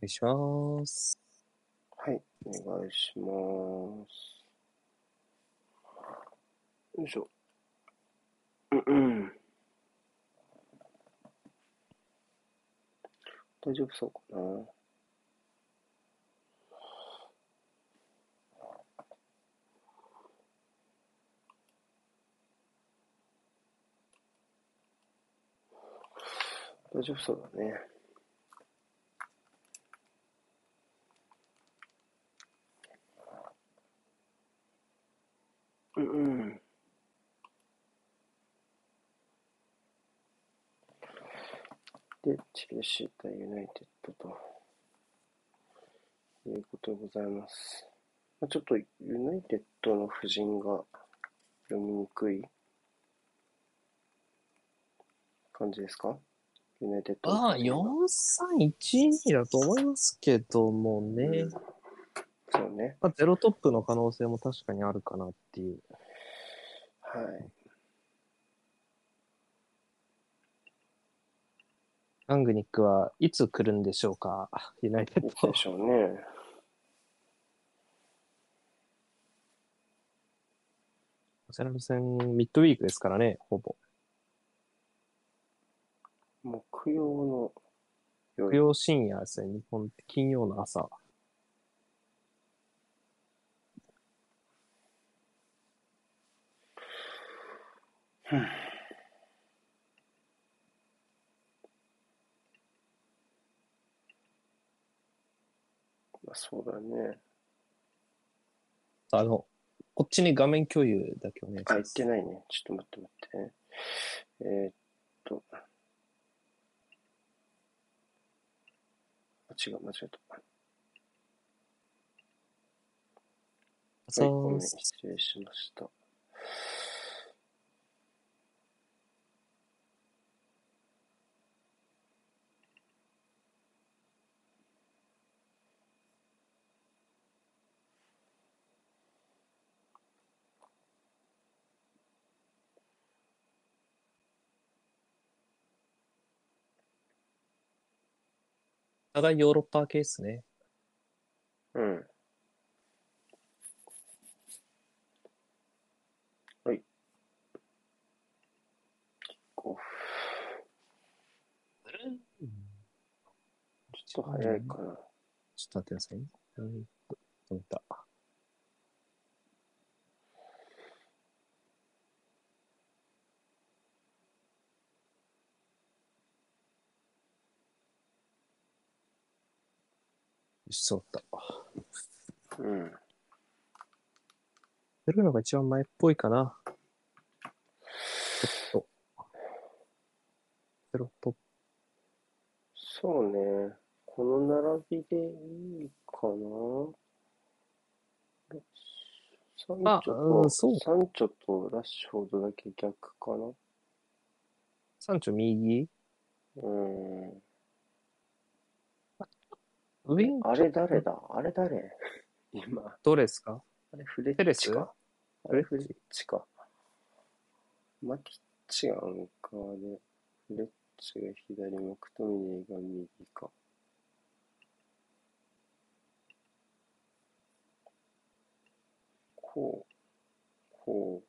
願いします。はい、お願いします。よいしょ。うんうん。大丈夫そうかな。大丈夫そうだね。うんうん。で、チェルシー対ユナイテッドということでございます。まあ、ちょっとユナイテッドの布陣が読みにくい感じですか？ユナイテッドのああ、布陣が4-3-1-2だと思いますけどもね。うんそうね。まあ、ゼロトップの可能性も確かにあるかなっていう。はい。ラングニックはいつ来るんでしょうか？ユナイテッドで。しょうね。アーセナル戦ミッドウィークですからね、ほぼ。木曜の木夜。曜深夜ですね、日本金曜の朝。まあ、そうだね。あの、こっちに画面共有だけお願いしあ、言っます。てないね。ちょっと待って待ってね。えーっと。あ、違う、間違えた。はい、ごめ失礼しました。互いヨーロッパ系ですね。うん。はい。こう、ちょっと早いかな。ちょっと待ってくださいね。うん止めた。し、そうだった。うん。やるのが一番前っぽいかな。ちょっと。ゼロトップ。そうね。この並びでいいかな。サンチあョと、うんそうサンチョとラッシュフォードだけ逆かな。サンチョ右？うん。ウィンあれ誰だ？あれ誰？今。どれですか？あれフレッチか？あれフレッチか。マキッチがアンカーで、フレッチが左、マクトミネーが右か。こう、こう、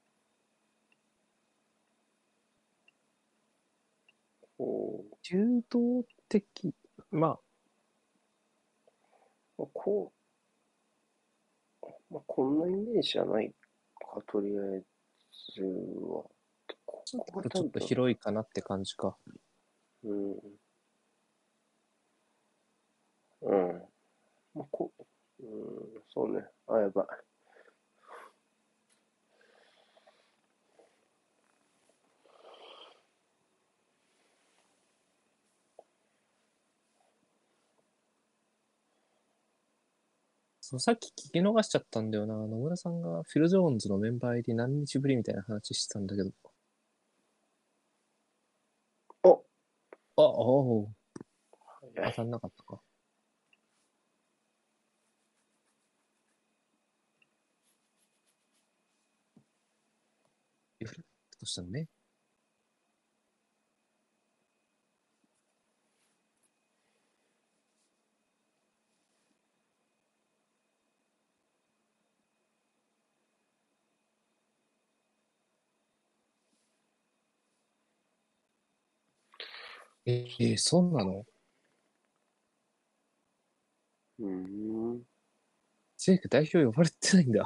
こう、柔道的。まあ、まあ、こう、まあ、こんなイメージじゃないか、とりあえずは。ここがちょっと広いかなって感じか。うん。うん。まあ、こう、うん、そうね。あ、やばい。そうさっき聞き逃しちゃったんだよな。野村さんがフィル・ジョーンズのメンバー入り何日ぶりみたいな話してたんだけど。おあ、おお。早い当たんなかったか。リフレクトしたのね。えー、そんなの？うーん。ジェイク代表呼ばれてないんだ。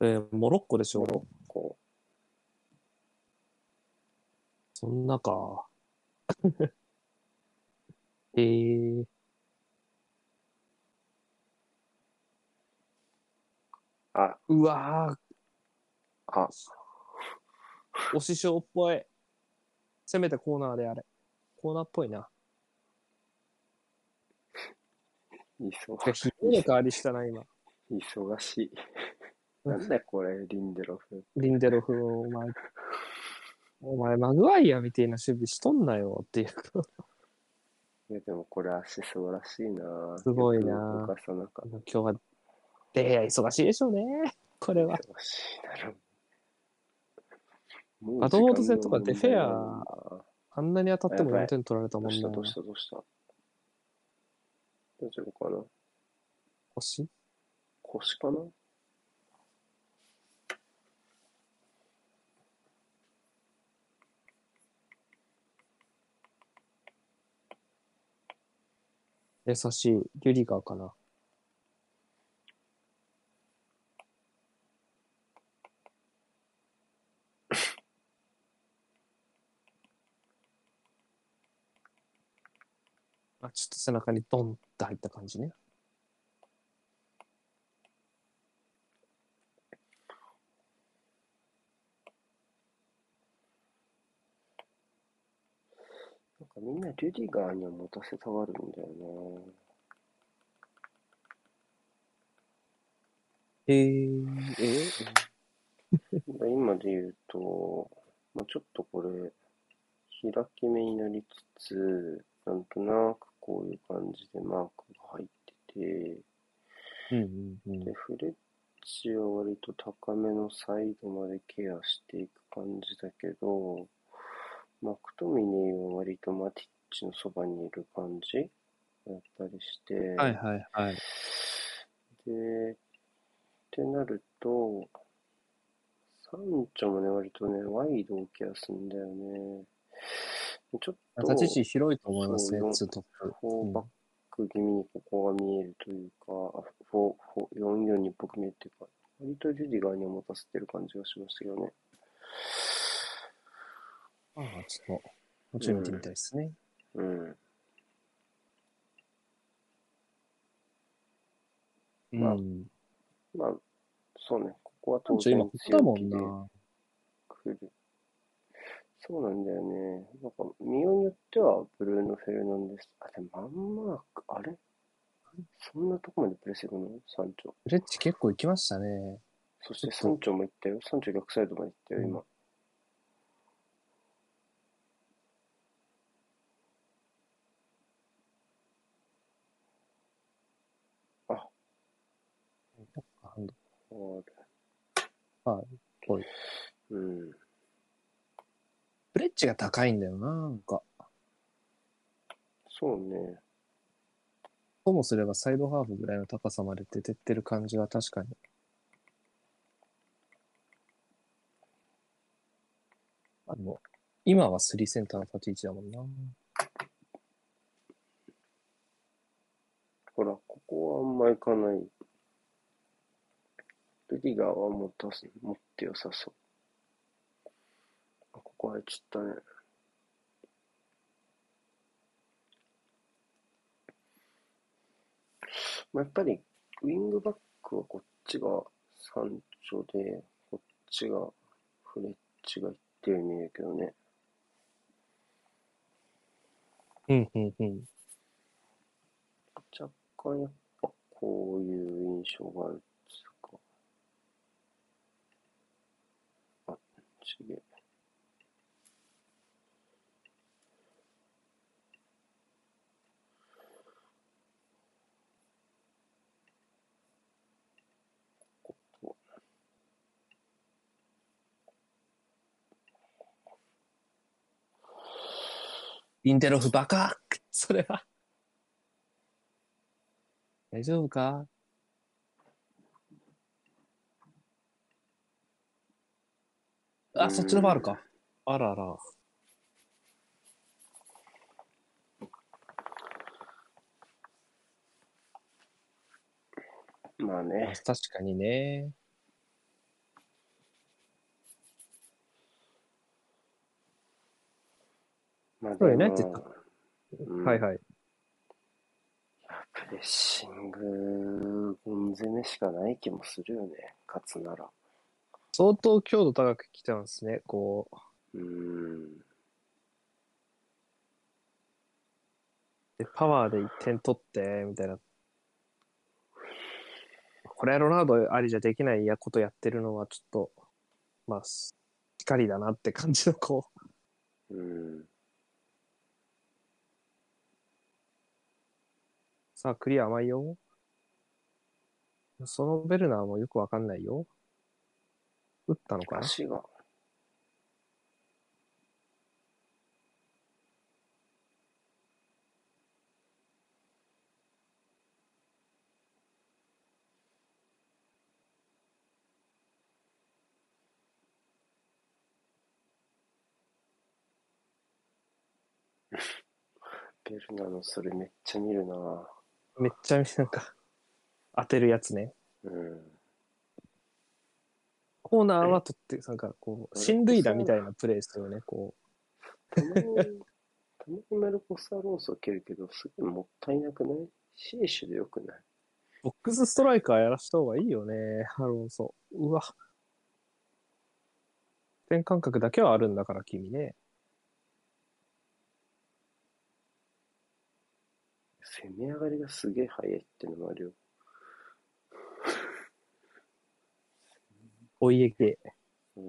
えー、モロッコでしょ？モロッコ。そんなか。えー、あ、うわあ、ー、お師匠っぽい。せめてコーナーであれ。コーナーっぽいな。忙しひどいの代わりしたな、今。い。忙しい。なんだよこれ、リンデロフ。リンデロフ、お前、お前、マグワイアみたいな守備しとんなよっていう。いや、でもこれ足素晴らしいなすごいな動かさなかっ今日は、で、忙しいでしょうね。これは。た。忙しいだろ。もバドフォード戦とか時間のでフェアあんなに当たってもやばい4点取られたもんなどうしたどう。したどうした大丈夫かな腰？腰かな？優しい。リュリガーかな。あ、ちょっと背中にドンって入った感じね。なんかみんなリュディガーには持たせたがるんだよえー、え？な。今で言うと、まあ、ちょっとこれ、開き目になりつつ、なんとなくこういう感じでマークが入ってて、うんうんうんで、。フレッチは割と高めのサイドまでケアしていく感じだけど、マクトミネーは割とマティッチのそばにいる感じ？だったりして、はいはいはい。で、ってなると、サンチョもね、割とね、ワイドをケアすんだよね。ちょっと、立ち位置広いと思いますねツートップ。フォーバック気味にここが見えるというか、あ four four 4-4-2っぽく見えるというか、割とリュディガーには持たせてる感じがしましたけどね。ああ、ちょっと、もうちょい見てみたいですね。うん。うん。まあまあ、そうね、ここは当ちょ、今、然ここだも強気でんな。来る。そうなんだよね。なんか、見ようによっては、ブルーノ・フェルナンデス。あ、でも、マンマーク、あれ？そんなとこまでプレス行くの？サンチョ。フレッチ結構行きましたね。そしてサンチョも行ったよ。サンチョ逆サイドまで行ったよ、うん今。ハンドあはいうん。フレッチが高いんだよな、なんか。そうね。ともすればサイドハーフぐらいの高さまで出てってる感じが確かに。あの、今はスリーセンターの立ち位置だもんな。ほら、ここはあんま行かない。ルディガーは持たす、持って良さそう。あここは行っちゃったね。まあ、やっぱり、ウィングバックはこっちがサンチョで、こっちがフレッチがいってるように見えるけどね。うん、うん、うん。若干やっぱこういう印象があるっつうか。あ、ちげえ。インテロフバカそれは。大丈夫か？あ、うんそっちのファールか。あらら。まあね、確かにね。まあそうよねって言ったうんはいはい。プレッシング、ゴン攻めしかない気もするよね、勝つなら。相当強度高く来てますね。こう。うーん。で、パワーで1点取って、みたいな。これはロナウドありじゃできないやことやってるのはちょっと、まあ、光だなって感じのこう。うん。さあ、クリア甘いよ。そのベルナーもよくわかんないよ。打ったのか？な足が。ベルナのそれめっちゃ見るなめっちゃなんか、当てるやつね。うん。コーナーは取って、なんかこう、進塁打みたいなプレーですよね。こたまに、たまにマルコス・アロンソ蹴るけど、すごいもったいなくない？シエシュでよくない？うボックスストライカーやらした方がいいよね、アロンソ。うわ。点感覚だけはあるんだから、君ね。攻め上がりがすげえ速いってのもあるよ。お家芸。うん。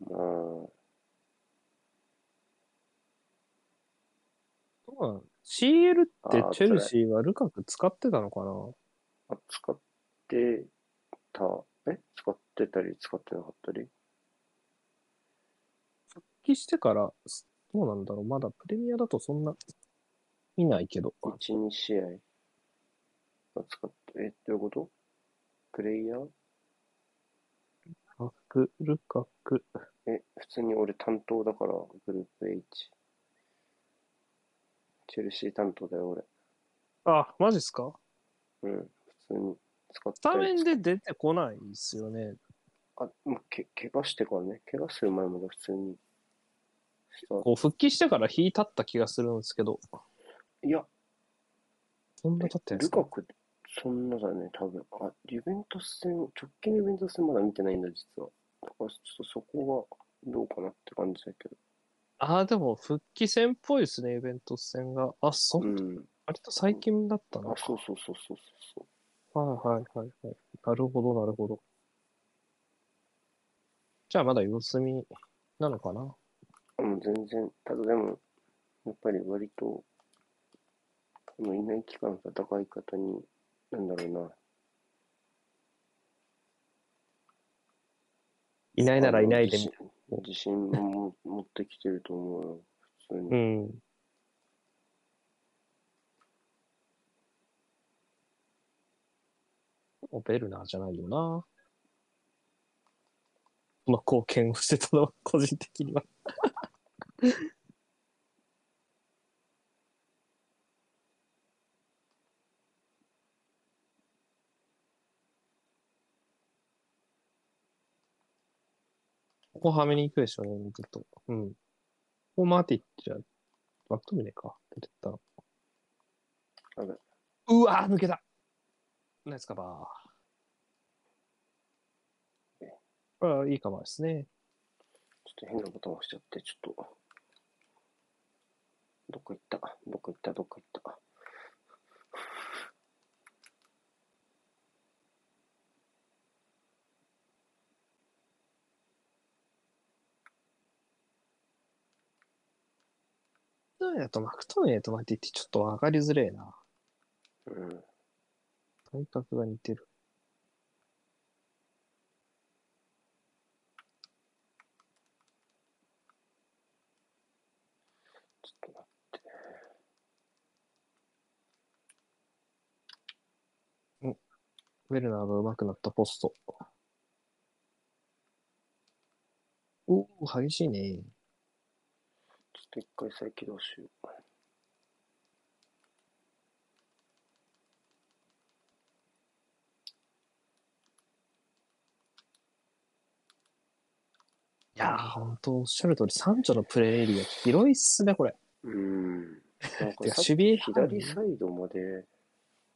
まあ、まあ CL ってチェルシーはルカク使ってたのかな？あ使ってた、え？使ってたり使ってなかったり？復帰してから、どうなんだろう？まだプレミアだとそんな見ないけど。?1、2試合あ使って、え、どういうこと？プレイヤー？ルカク、ルカク。え、普通に俺担当だから、グループ H。チェルシー担当だよ、俺。あ、マジっすか？うん、普通に使っスタメンで出てこないですよね。あ、もうけ、怪我してからね。怪我する前まで普通に。こう復帰してから日立った気がするんですけど、いや、そんな経ってんですか？ルカク、そんなだね、多分。あ、ユベントス戦、直近のユベントス戦まだ見てないんだ、実は。だからちょっとそこがどうかなって感じだけど。ああ、でも復帰戦っぽいですね、イベント戦が。あ、そ、うん。割と最近だったな。あ、そうそうそうそうそうはいはいはいはい。なるほど、なるほど。じゃあまだ様子見なのかな？そう。もう全然、ただでも、やっぱり割と、このいない期間の戦い方に、なんだろうな。いないならいないで自信も持ってきてると思うよ、普通に。うん。おベルナーじゃないよな。この貢献をしてたのは、個人的には。ここはめに行くでしょうね、ずっと。うん。ここマーティッチは、マクトミネか。出てったうわー抜けたナイスカバー。これはいいカバーですね。ちょっと変なボタン押しちゃって、ちょっと。どっか行った？どっか行った、どっか行った？トミネとマクトミネとマーティッチちょっと分かりづれえな。うん。体格が似てる。ちょっと待って。ウェルナーが上手くなったポスト。おお、激しいね。ちょっと一回再起動しよう。いやー、ほんと、おっしゃる通り、三女のプレイエリア、広いっすね、これ。うん。守備左サイドまで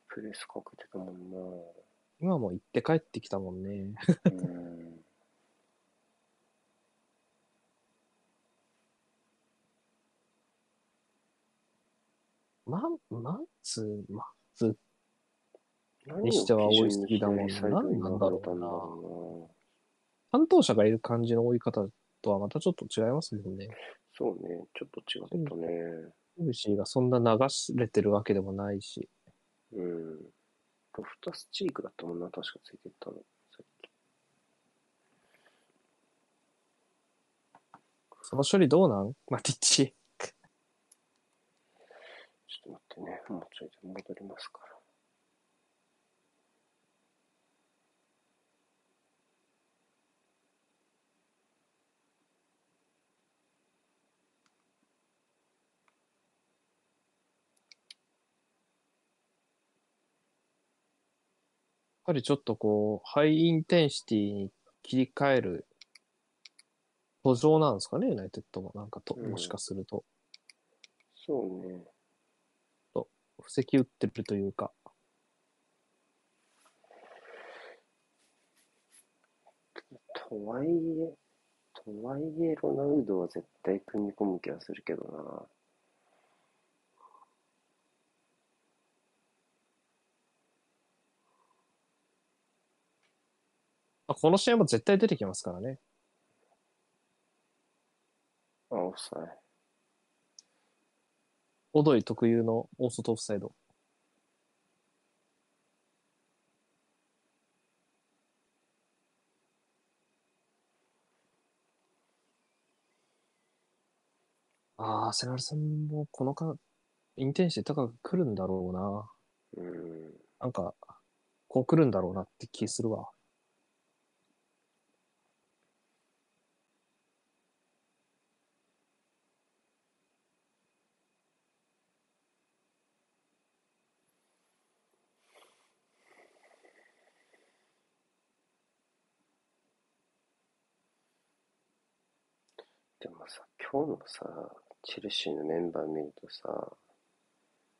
プレスかけてたもんな。今も行って帰ってきたもんね。うん。マン、マンツー、マンツー、何にしてはを基準追いすぎだもんな左サイドに流れたんだろう担当者がいる感じの追い方とはまたちょっと違いますもんね。な。そうね、ちょっと違ったね。ウルシーがそんな流れてるわけでもないし。うん。ロフタスチークだったもんな、確かついてったの。その処理どうなん？マティッチ。ちょっと待ってね、もうちょいで戻りますから。やっぱりちょっとこう、 high intensity に切り替える途上なんですかね、ユナイテッドも。なんかと、うんもしかすると。そうね。布石打ってるというか。とはいえ、とはいえ、ロナウドは絶対組み込む気がするけどな。まあこの試合も絶対出てきますからね。あ、オフサイ。オドイ特有の大外オフサイド。ああ、アセナル戦もこのか、インテンシティ高く来るんだろうな。うん。なんか、こう来るんだろうなって気するわ。でもさ、今日のさ、チェルシーのメンバー見るとさ、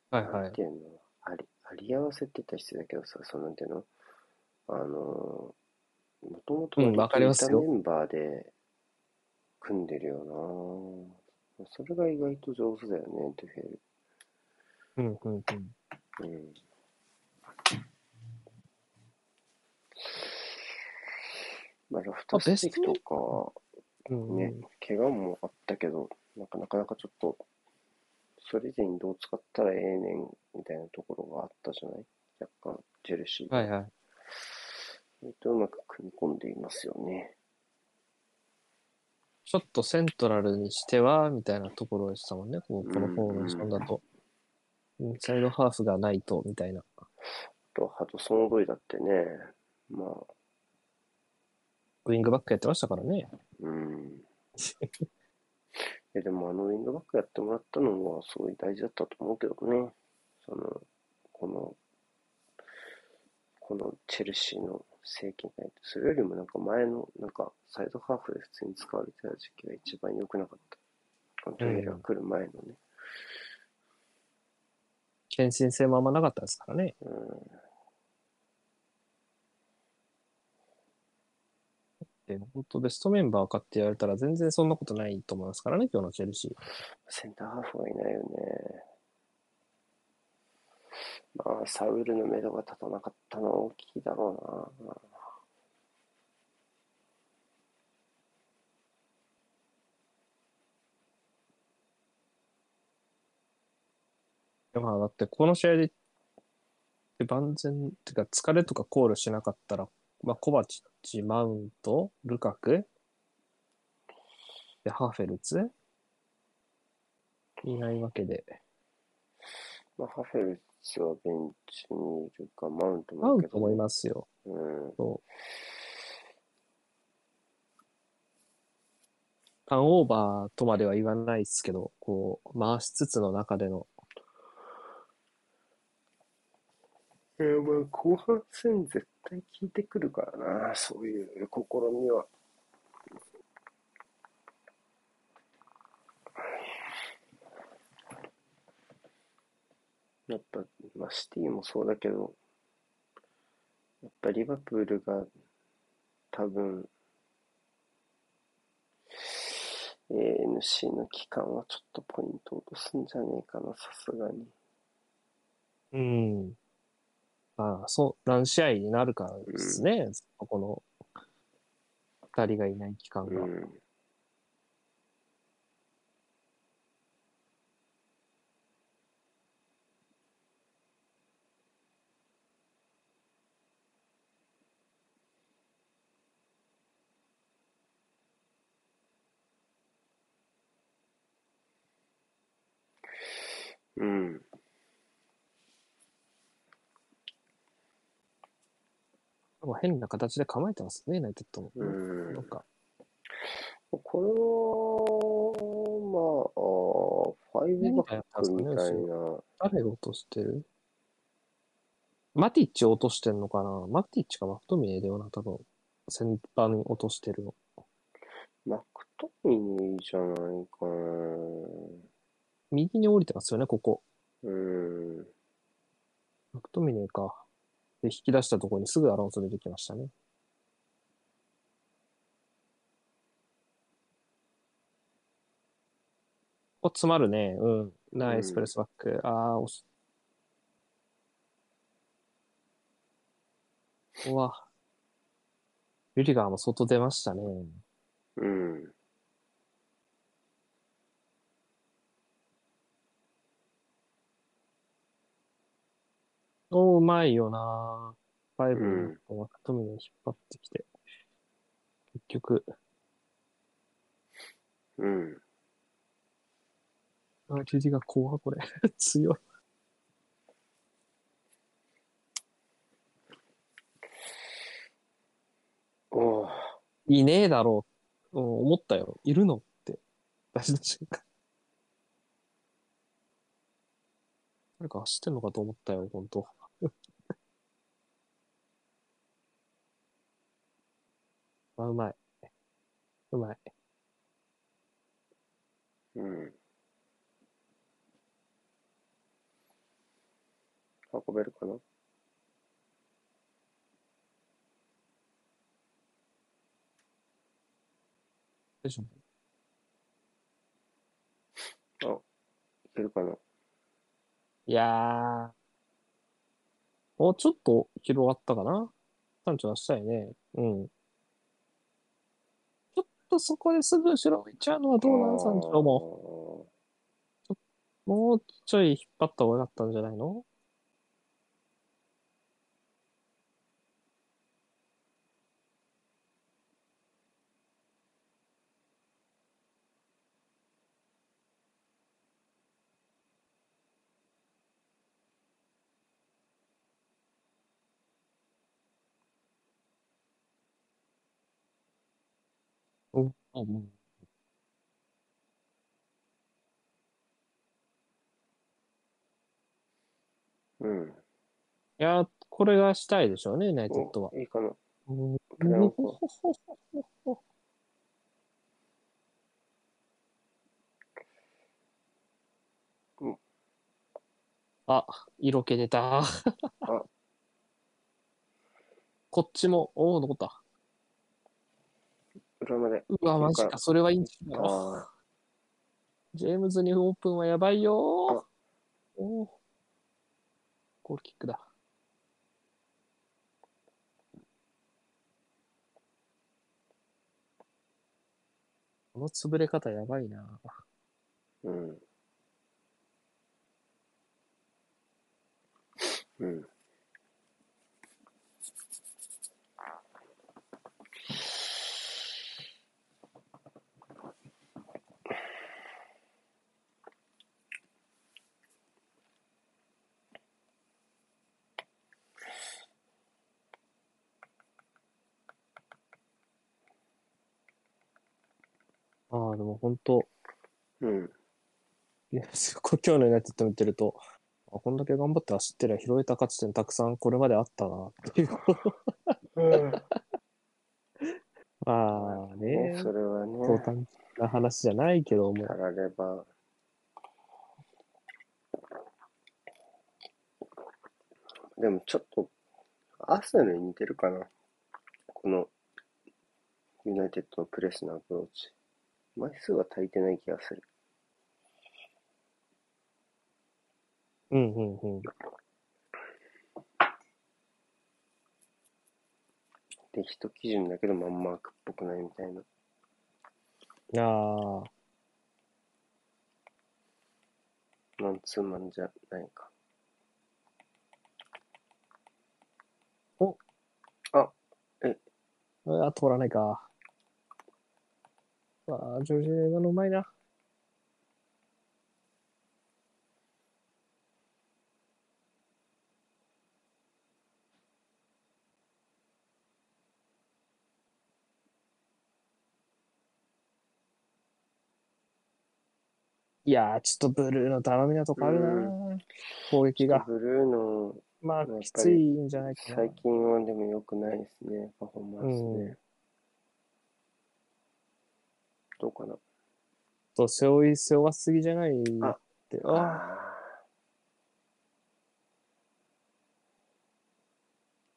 はいはい。なんていうの、あり、あり合わせって言ったら失礼だけどさ、そのなんていうの、あの、もともとうんわかりますよメンバーで組んでるよなそれが意外と上手だよね、トゥフェル。うんうんうん。うん。まあ、ロフトスティックとうんうん、か、ね、怪我もあったけど、なんかなかなかちょっと、それ以前にどう使ったらええねんみたいなところがあったじゃない？若干、チェルシーで。はいはい。割とうまく組み込んでいますよね。ちょっとセントラルにしては、みたいなところでしたもんね。こうこのフォーメーションだと。インサイドハーフがないと、みたいな。あと、ハドソン・オドイだってね、まあ、ウィングバックやってましたからね。うん。え、でもあのウィングバックやってもらったのはすごい大事だったと思うけどね。その、この、このチェルシーの政権内それよりもなんか前の、なんかサイドハーフで普通に使われてた時期が一番良くなかった。トイレが来る前のね。献身性もあんまなかったですからね。うん。で、本当ベストメンバーかって言われたら全然そんなことないと思いますからね、今日のチェルシー。センターハーフがいないよね。まあ、サウルの目処が立たなかったのは大きいだろうな。まあ、だってこの試合で、で万全、ってか疲れとか考慮しなかったら、まあ、コバチマウント、ルカク、で、ハーフェルツ？いないわけで。まあ、ハフェルツはベンチにいるか、マウントマもいるけど、ウントもいますよ。うん。そターンオーバーとまでは言わないですけど、こう、回しつつの中での、えー、まあ、後半戦絶対効いてくるからな、そういう試みは。やっぱ、まあ、シティもそうだけど、やっぱリバプールが多分、ANC の期間はちょっとポイント落とすんじゃねえかな、さすがに。うん。まあ、そう、何試合になるかですね、この、二人がいない期間が。うん。うん。なんか変な形で構えてますね、ナイテッドも。うんなんか、これは、まあ、ファイブバックみたいな、誰が落としてる？マティッチ落としてんのかな？マティッチかマクトミネーだよな、多分。先端に落としてるの。マクトミネじゃないかな。右に降りてますよね、ここ。うん。マクトミネーか。で、引き出したところにすぐアロンソ出てきましたね。お、詰まるね。うん。ナイスプレスバック。ああ、押し。うわ。ユリガーも外出ましたね。うん。おー、うまいよな。ファイブうんのマクトミネー引っ張ってきて。結局、うん。あ、ユリガー怖これ。強い。おーいねえだろう。うん思ったよ。いるのって。出した瞬間。誰か走ってんのかと思ったよ、本当あ、うまい。うまい。うん。運べるかな？大丈夫いけるかな？いやー。もうちょっと広がったかな？単調出したいね。うん。とそこですぐ後ろ。向いちゃうのはどうなん三丁も。もうちょい引っ張った方が良かったんじゃないの？うん。うんうん。いやー、これがしたいでしょうね、ユナイテッドは。おいいかなうんプランかうんあ、色気出た。こっちも、おお、残った。裏まで。うわ、マジか、それはいいんじゃないあジェームズにオープンはやばいよ。おーゴールキックだ。この潰れ方やばいな。うん。うん。ああ、でも本当、うん。いや、すごい今日のユナイテッド見てると、あこんだけ頑張って走ってりゃ拾えた勝ち点たくさんこれまであったなっていう。まあね、それはそうね、単純な話じゃないけども、たられば。でもちょっと、アーセナルに似てるかな。この、ユナイテッドのプレスのアプローチ。枚数は足りてない気がする。うんうんうん。で、一基準だけどマンマークっぽくないみたいな。ああ、マンツーマンじゃないか。おあ、あ通らないか。わあ、ジョージ映画のうまいな。いやー、ちょっとブルーの頼みなとこあるな、攻撃が。ブルーのまあきついんじゃないかな。最近はでも良くないですね、パフォーマンスね。うんどうかな。と、背負い、背負わすぎじゃないって。ああ、あ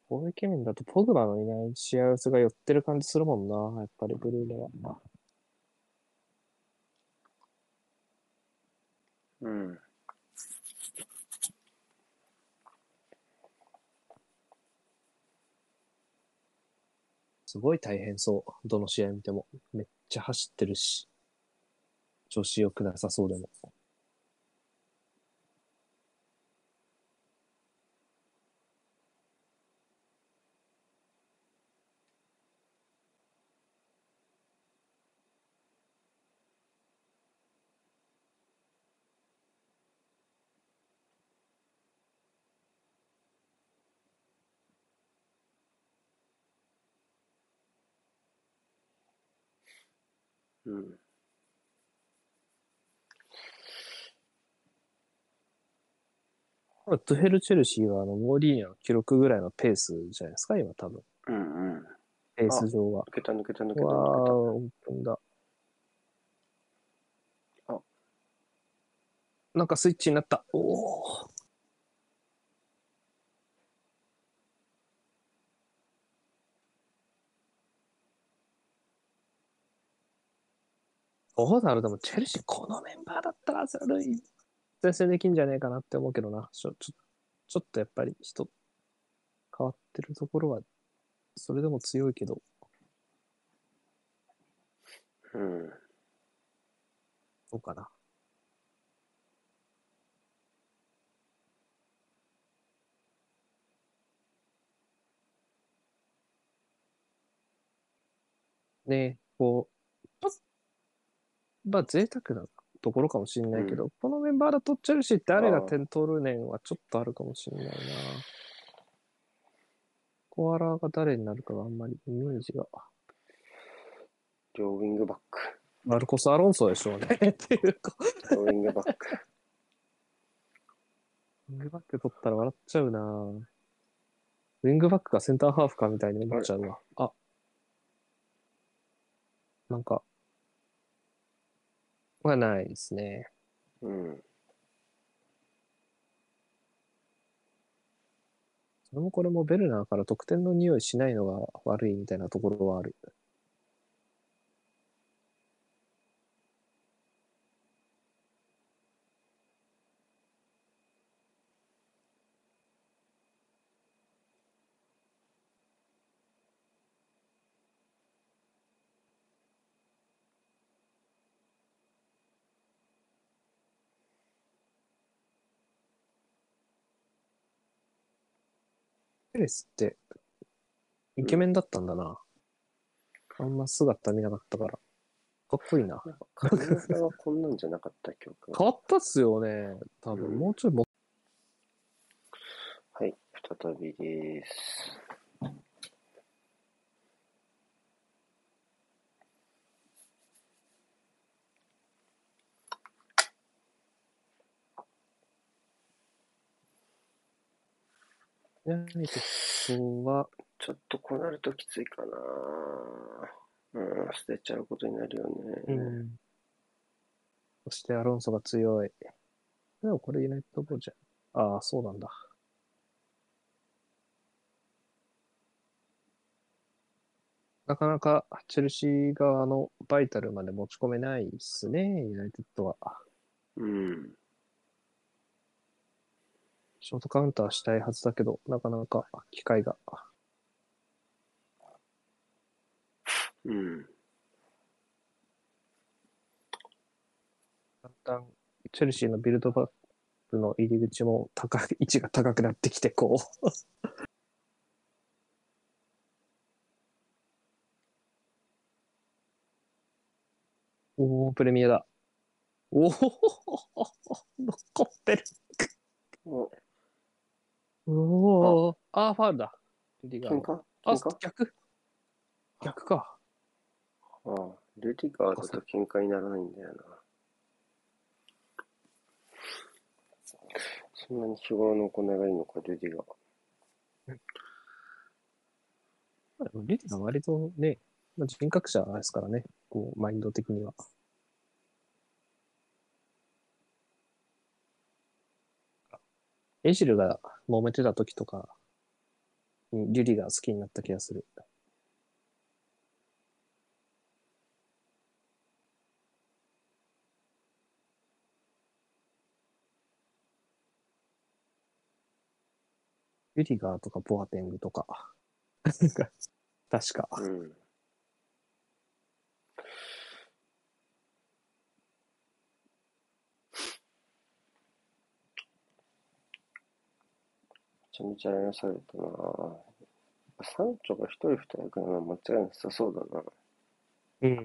攻撃面だとポグバのいない試合が寄ってる感じするもんな、やっぱりブルーのは。ーうん。すごい大変そう。どの試合見ても。めっっちゃ走ってるし。調子良くなさそうでも。うん。トゥヘル・チェルシーはあのモーリーニョの記録ぐらいのペースじゃないですか、今多分。うんうん。ペース上は。抜けた抜けた抜けたうわー、抜オープンだ。あなんかスイッチになった。おお。どうだろうでも、チェルシーこのメンバーだったら、それ、全然できんじゃねえかなって思うけどな。ちょ、ちょ、ちょっとやっぱり人、変わってるところは、それでも強いけど。うん。どうかな。ねこう、まあ贅沢なところかもしれないけど、このメンバーだとチェルシーって誰が点取る年はちょっとあるかもしれないな。コアラが誰になるかがあんまりイメージが。両ウィングバック。マルコス・アロンソでしょうね。っていうか、両ウィングバック。ウィングバック取ったら笑っちゃうなウィングバックがセンターハーフかみたいに思っちゃうわ。あ。なんか、はないですね。うん。それもこれもベルナーから得点の匂いしないのが悪いみたいなところはある。レスって、イケメンだったんだな。あんま姿見なかったから。かっこいいな。髪型はこんなんじゃなかった記憶が。変わったっすよね。多分、うんもうちょいもはい、再びです。ユナイテッドは、ちょっとこうなるときついかな。うん、捨てちゃうことになるよね。うん。そしてアロンソが強い。でもこれユナイテッドボールじゃん。ああ、そうなんだ。なかなかチェルシー側のバイタルまで持ち込めないですね、ユナイテッドは。うん。ショートカウンターしたいはずだけど、なかなか機会が。うん。だんだんチェルシーのビルドバップの入り口も高い、位置が高くなってきて、こう。おー、プレミアだ。おお残ってる。お、おおあー、ファウルだ。リガー喧嘩あ喧嘩、逆逆か。ああ、ルディガーだと喧嘩にならないんだよな。そんなに日頃の行いがいいのか、ルディガー。まあでもリディが割とね、まあ、人格者ですからね、こう、マインド的には。エジルが揉めてた時とか、うんリュリが好きになった気がする。リュリガーとかボアテングとか。確か。うん。ちゃめちゃやらされたなサンチョが一人二役なのは間違いなさそうだな。うん。こ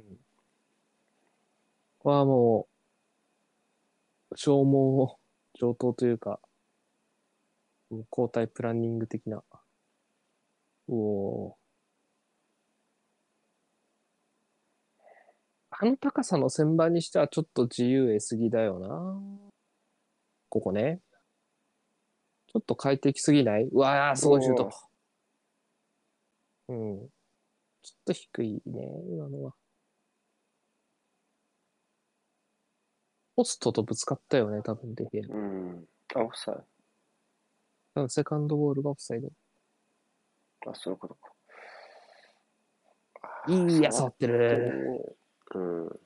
こはもう、消耗上等というか、もう交代プランニング的な。おお。あの高さの旋盤にしてはちょっと自由得すぎだよな。ここね。ちょっと快適すぎない？うわー、すごいシュート。うん。ちょっと低いね、今のは。ポストとぶつかったよね、多分デヘア。うん。あ、オフサイ多分セカンドボールがオフサイド。ド。あ、そういうことか。いいや、触ってでる。うん。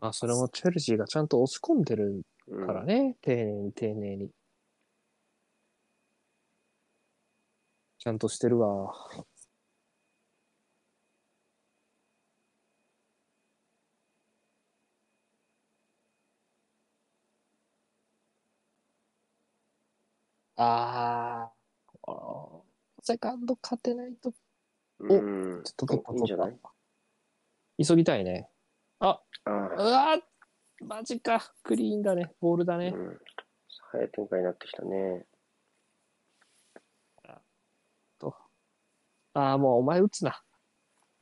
あ、それもチェルシーがちゃんと押し込んでるうんからね、丁寧に丁寧に。ちゃんとしてるわ。あーあー、セカンド勝てないと、うん。ちょっと取ったいいんじゃない？急ぎたいね。あうわーマジか。クリーンだね。ボールだあ、ね。うん。早い展開になってきたね。ああ、もうお前打つな。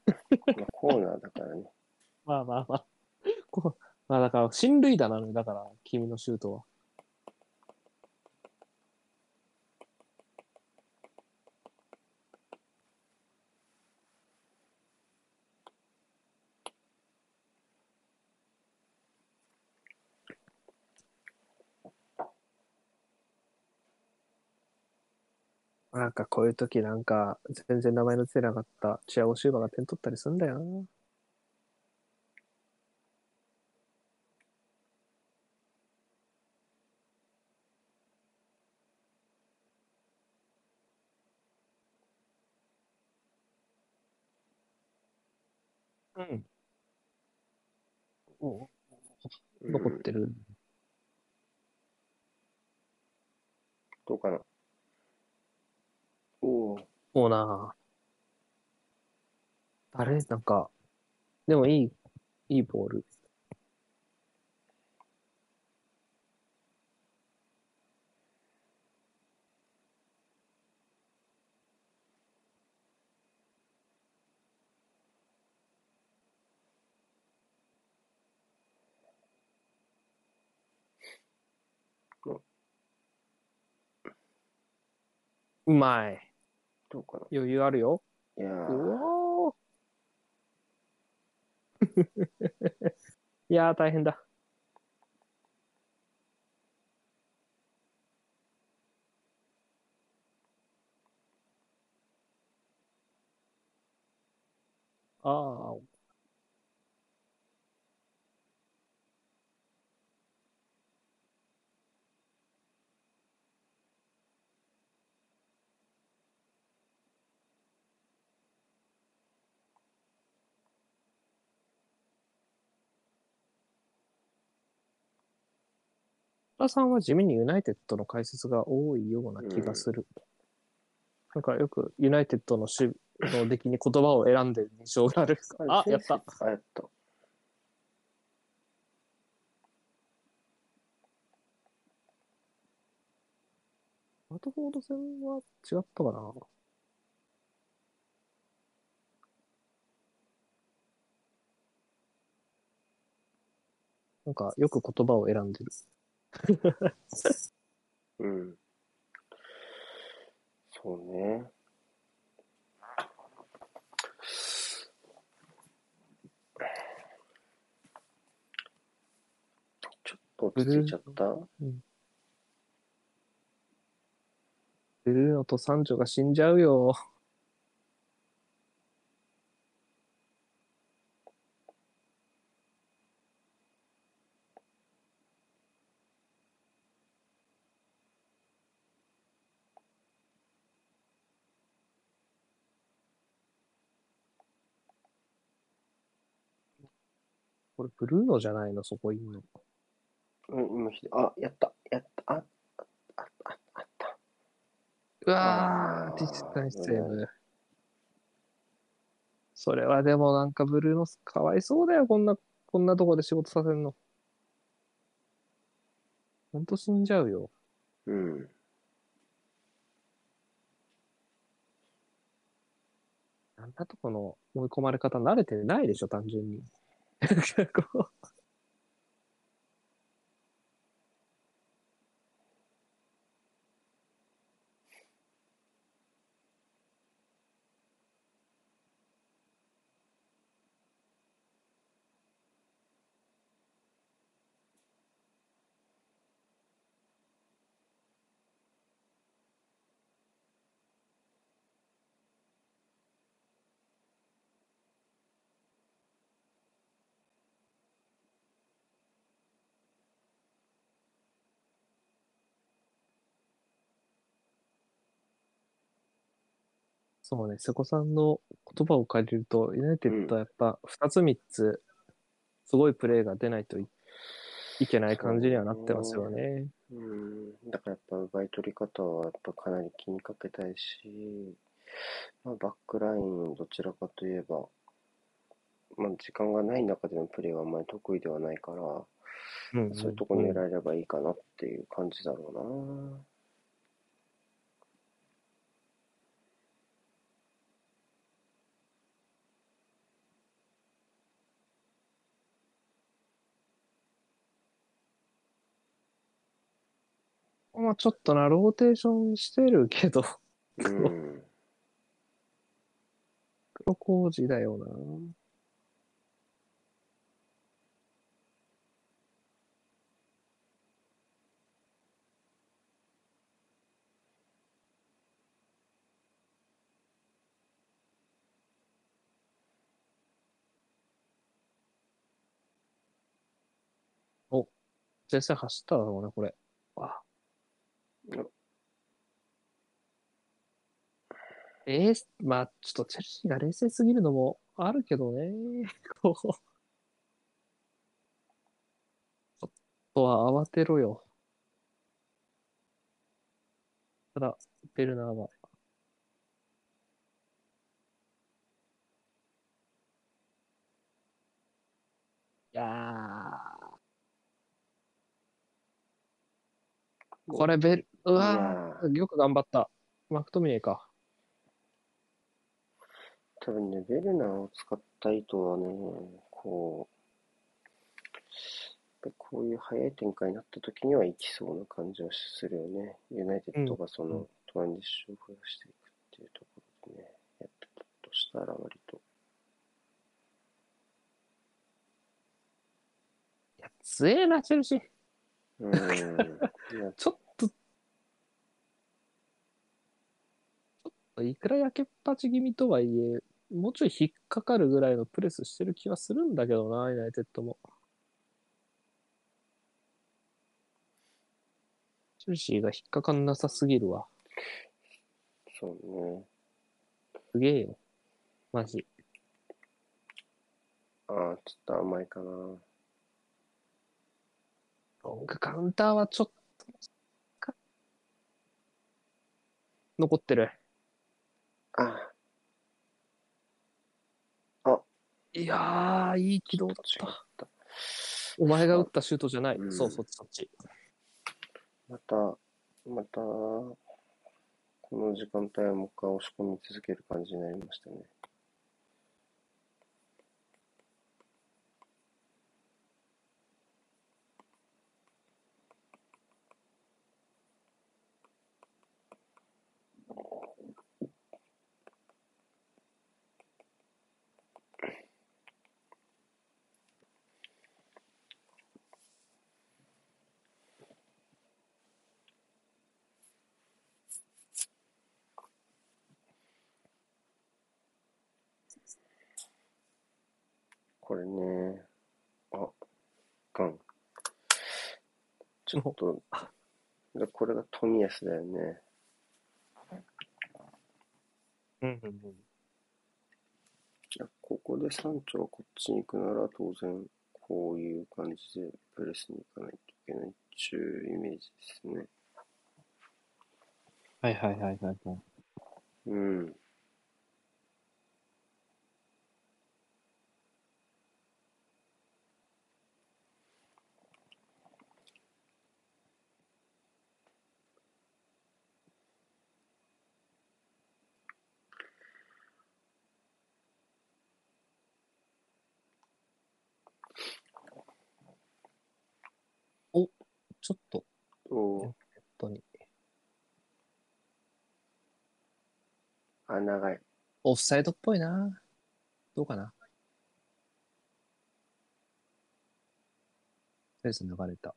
まあ、コーナーだからね。まあまあまあ。こうまあだから、進塁打なのよ。だから、君のシュートは。なんかこういう時なんか全然名前の出てなかったチアゴシューバが点取ったりするんだよな。うん。おうん残ってる。な、あれなんか、でもいい、いいボール。うまい。どうかな余裕あるよ。いやー、おお。いやー、大変だ。ああ。田さんは地味にユナイテッドの解説が多いような気がする。なんかよくユナイテッドの守備の出来に言葉を選んでる印象がある。あ、やった。。あ、やった。ワトフォード戦は違ったかな？なんかよく言葉を選んでる。うん。そうね。ちょっと落ち着いちゃったブルーノとサンチョが死んじゃうよ。ブルーノじゃないの？そこいんの？うん、今ひ、あ、やった、やった、あ、あ、あ、ああった。うわー、ディスタンスセーブ。それはでもなんかブルーノスかわいそうだよ、こんな、こんなとこで仕事させるの。ほんと死んじゃうよ。うん。あんなとこの追い込まれ方慣れてないでしょ、単純に。こ うそうね、瀬古さんの言葉を借りると、ユナイテッドはやっぱ2つ3つ、すごいプレーが出ないといいけない感じにはなってますよね。うん。だからやっぱ奪い取り方はやっぱかなり気にかけたいし、まあバックラインどちらかといえば、まあ時間がない中でのプレーはあんまり得意ではないから、うんそういうとこに狙えればいいかなっていう感じだろうな。まあちょっとな、ローテーションしてるけど、うん。黒工事だよな。お、実際走っただろうね、これ。あおえー、まあ、ちょっとチェルシーが冷静すぎるのもあるけどね。こう。ちょっとは慌てろよ。ただ、ベルナーは。いやー。これベル、うわよく頑張った。マクトミネーか。多分ね、ベルナーを使った意図はね、こう、こういう早い展開になった時には行きそうな感じはするよね。ユナイテッドがそのうんトランジッションを増やしていくっていうところでね、やってたとしたら割と。いや、強えな、チェルシー。うーん。いや ちょっと、ちょっといくら焼けっぱち気味とはいえ、もうちょい引っかかるぐらいのプレスしてる気はするんだけどな、ユナイテッドも。チェルシーが引っかかんなさすぎるわ。そうね。すげえよ。マジ。ああ、ちょっと甘いかな。ロングカウンターはちょっとか、残ってる。あいやー、いい軌道だっ。た。お前が打ったシュートじゃない。うんそう、そっちそっち。また、また、この時間帯はもう一回押し込み続ける感じになりましたね。これね、あ、ガン。ちょっと、でこれが富安だよね。うんうんうん。いやここで山頂がこっちに行くなら当然こういう感じでプレスに行かないといけないっていうイメージですね。はいはいはいはいはい。うん。ちょっと、お本当に。あ、長い。オフサイドっぽいな。どうかな。とりあえず流れた。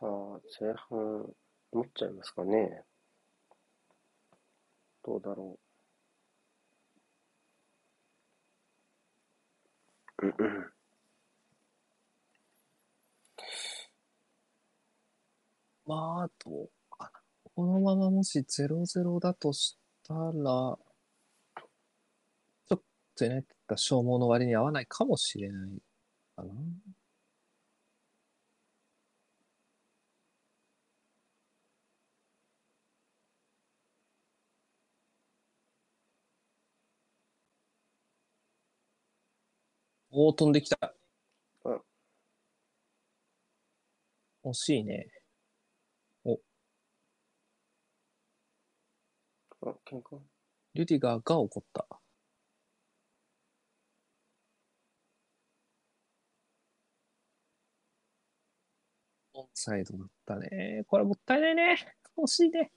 さあ、前半、持っちゃいますかね。どうだろう。まあ、あと、あこのままもし0-0だとしたら、ちょっとね、消耗の割に合わないかもしれないかな。おー、飛んできた。あ惜しいね。あ、喧嘩？リュディガーが怒った。オンサイドだったね。これもったいないね。惜しいね。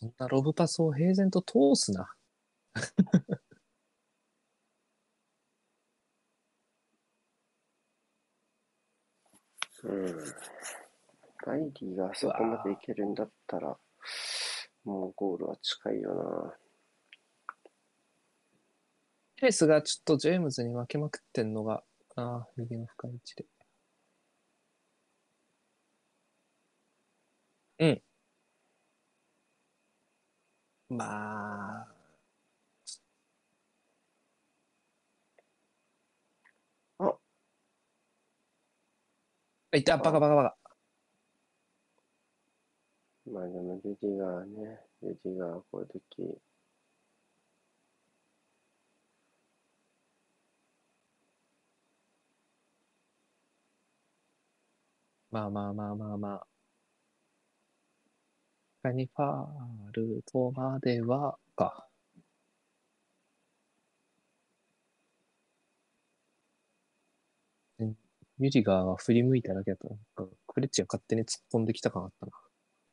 そんなロブパスを平然と通すな。うん。バイリーがあそこまでいけるんだったら、もうゴールは近いよな。ペレスがちょっとジェームズに負けまくってんのが、ああ、右の深い位置で。まあ。あいった、バカバカバカ。まあでもルディガーね、ルディガーはこういう時、まあまあまあまあまあ。カニファールとまでは、か。うんユリガーが振り向いただけだと、なんかクレッチが勝手に突っ込んできた感あったな。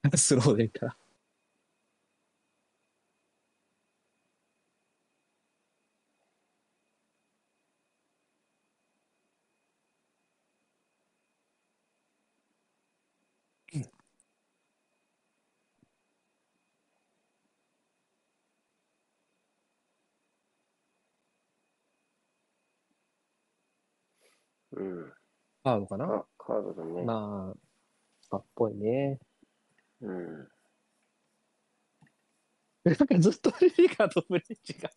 スローで見たら。ードかな？あ、カードだね。まあ、かっぽいね。うん。なんかずっとリリガーとブリッジが、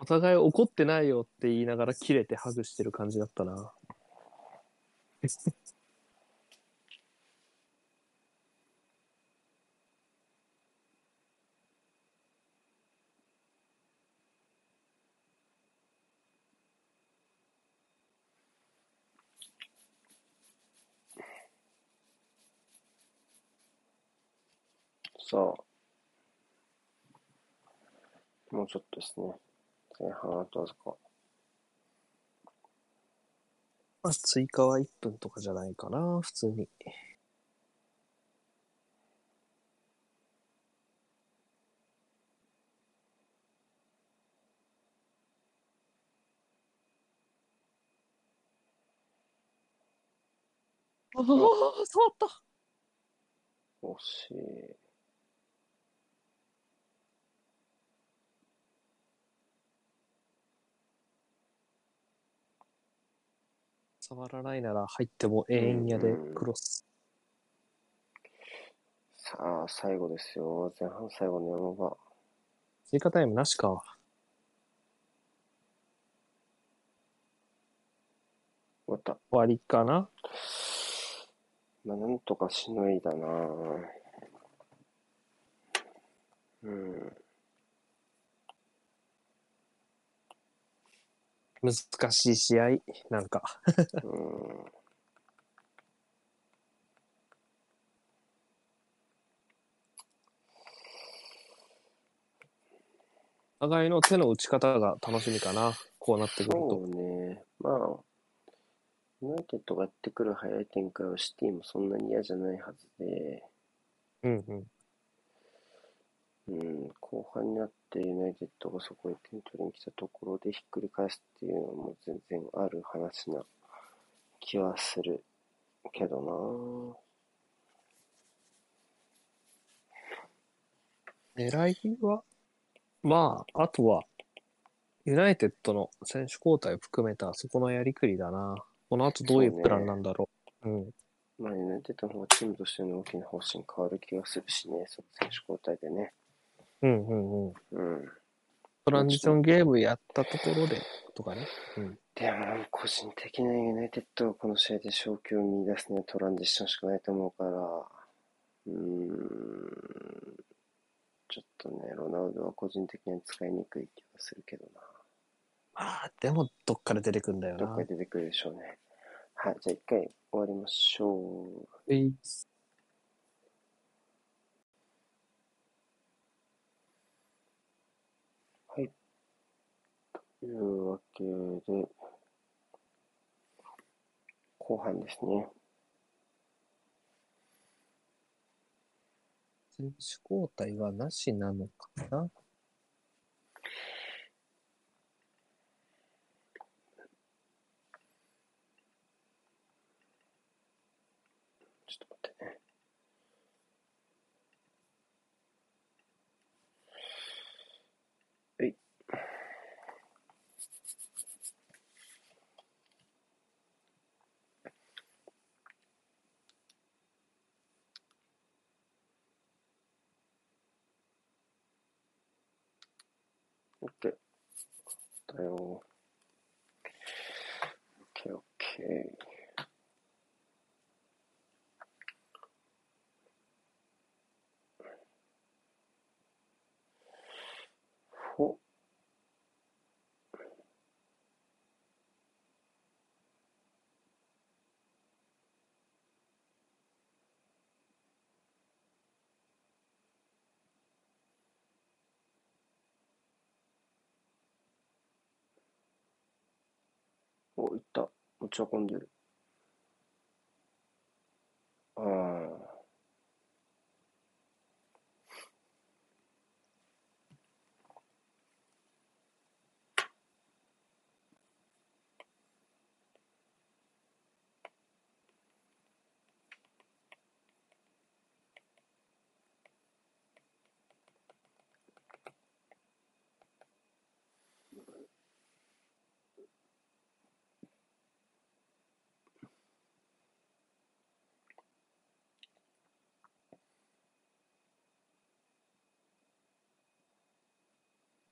お互い怒ってないよって言いながら切れてハグしてる感じだったな。さあ、もうちょっとですね。前半あとわずか。まあ、追加は1分とかじゃないかな、普通に。ああ、触った惜しい。触らないなら入っても永遠やでクロス。さあ、最後ですよ。前半最後の山場。追加タイムなしか。終わった。終わりかな？まあ、なんとかしのいだなうん。難しい試合、なんか。うん。お互いの手の打ち方が楽しみかな。こうなってくるそと。うね。まあ、ユナイテッドがやってくる早い展開はシティもそんなに嫌じゃないはずで、うんうん。うん、後半になってユナイテッドがそこへ点取りに来たところでひっくり返すっていうのも全然ある話な気はするけど狙いは、まあ、あとは、ユナイテッドの選手交代を含めたそこのやりくりだな。この後どういうプランなんだろう。うん。なまあユナイテッドの方がチームとしての大きな方針変わる気がするしね、その選手交代でね。うんうんうん。うん。トランジションゲームやったところで、とかね。うん。でも、個人的なユナイテッドはこの試合で勝機を見出すね、トランジションしかないと思うから、うーん、ちょっとね、ロナウドは個人的には使いにくい気がするけどな。まあ、でも、どっから出てくんだよなどっか。で出てくるでしょうね。はい、じゃあ一回終わりましょう。えい。いうわけで、後半ですね。選手交代はなしなのかなちょっと待ってね。はい。オッケー。だよ。オッケーオッケー。ほ。お、いった。持ち運んでる。ああ。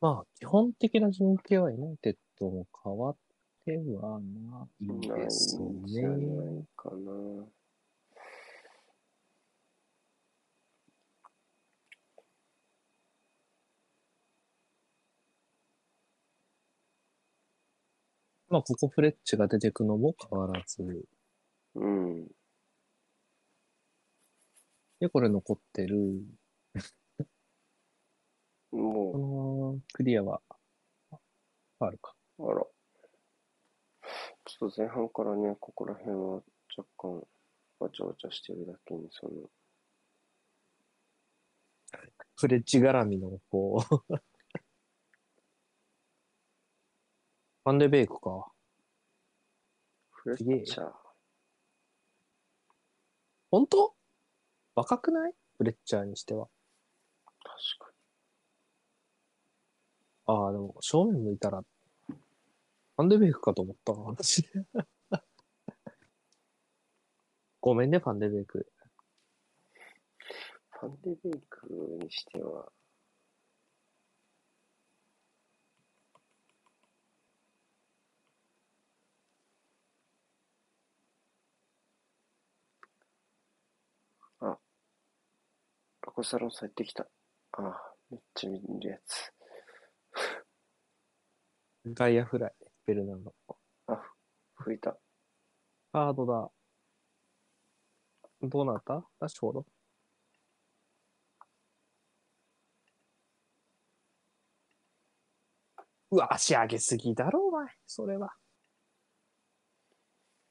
まあ、基本的な陣形はユナイテッドも変わってはないないですんじゃね。ないかな。まあ、ここフレッチが出てくのも変わらず。うん。で、これ残ってる。もこのクリアは、あるか。う、あら。ちょっと前半からね、ここら辺は若干わちゃわちゃしてるだけに、その、フレッチ絡みの、こう。ファンデベイクか。フレッチャー。本当若くないフレッチャーにしては。確かああ、でも正面向いたら、ファンデベイクかと思ったな、私。ごめんね、ファンデベイク。ファンデベイクにしては、あ、ロコサロンさん入ってきた。ああ、めっちゃ見るやつ。ガイアフライ、ベルナード。あ、吹いた。ハードだ。どうなった？ラッシュフォードうわ、足上げすぎだろ、お前。それは。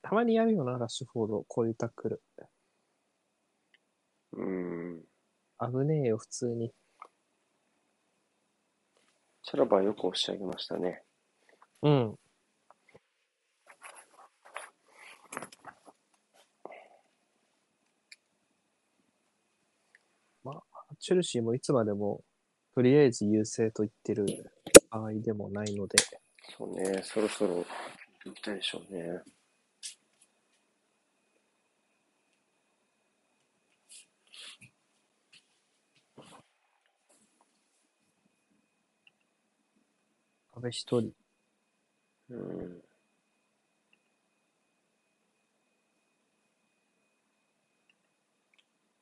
たまにやるよな、ラッシュフォード。こういうタックル。うーん。危ねえよ、普通に。チャラバーよく押し上げましたね。うん。まあ、チェルシーもいつまでも、とりあえず優勢と言ってる場合でもないので、そうね、そろそろ行きたいでしょうね。壁一人。うん。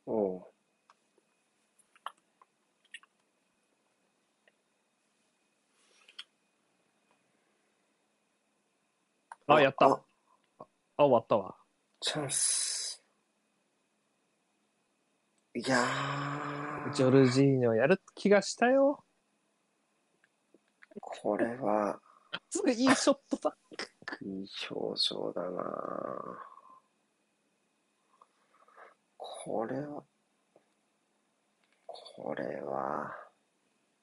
おう。あ、やった。ああ、終わったわ。チャンス。いやー、ジョルジーニョやる気がしたよ。これは、すごいいいショットだ。いい表情だなこれは、これは、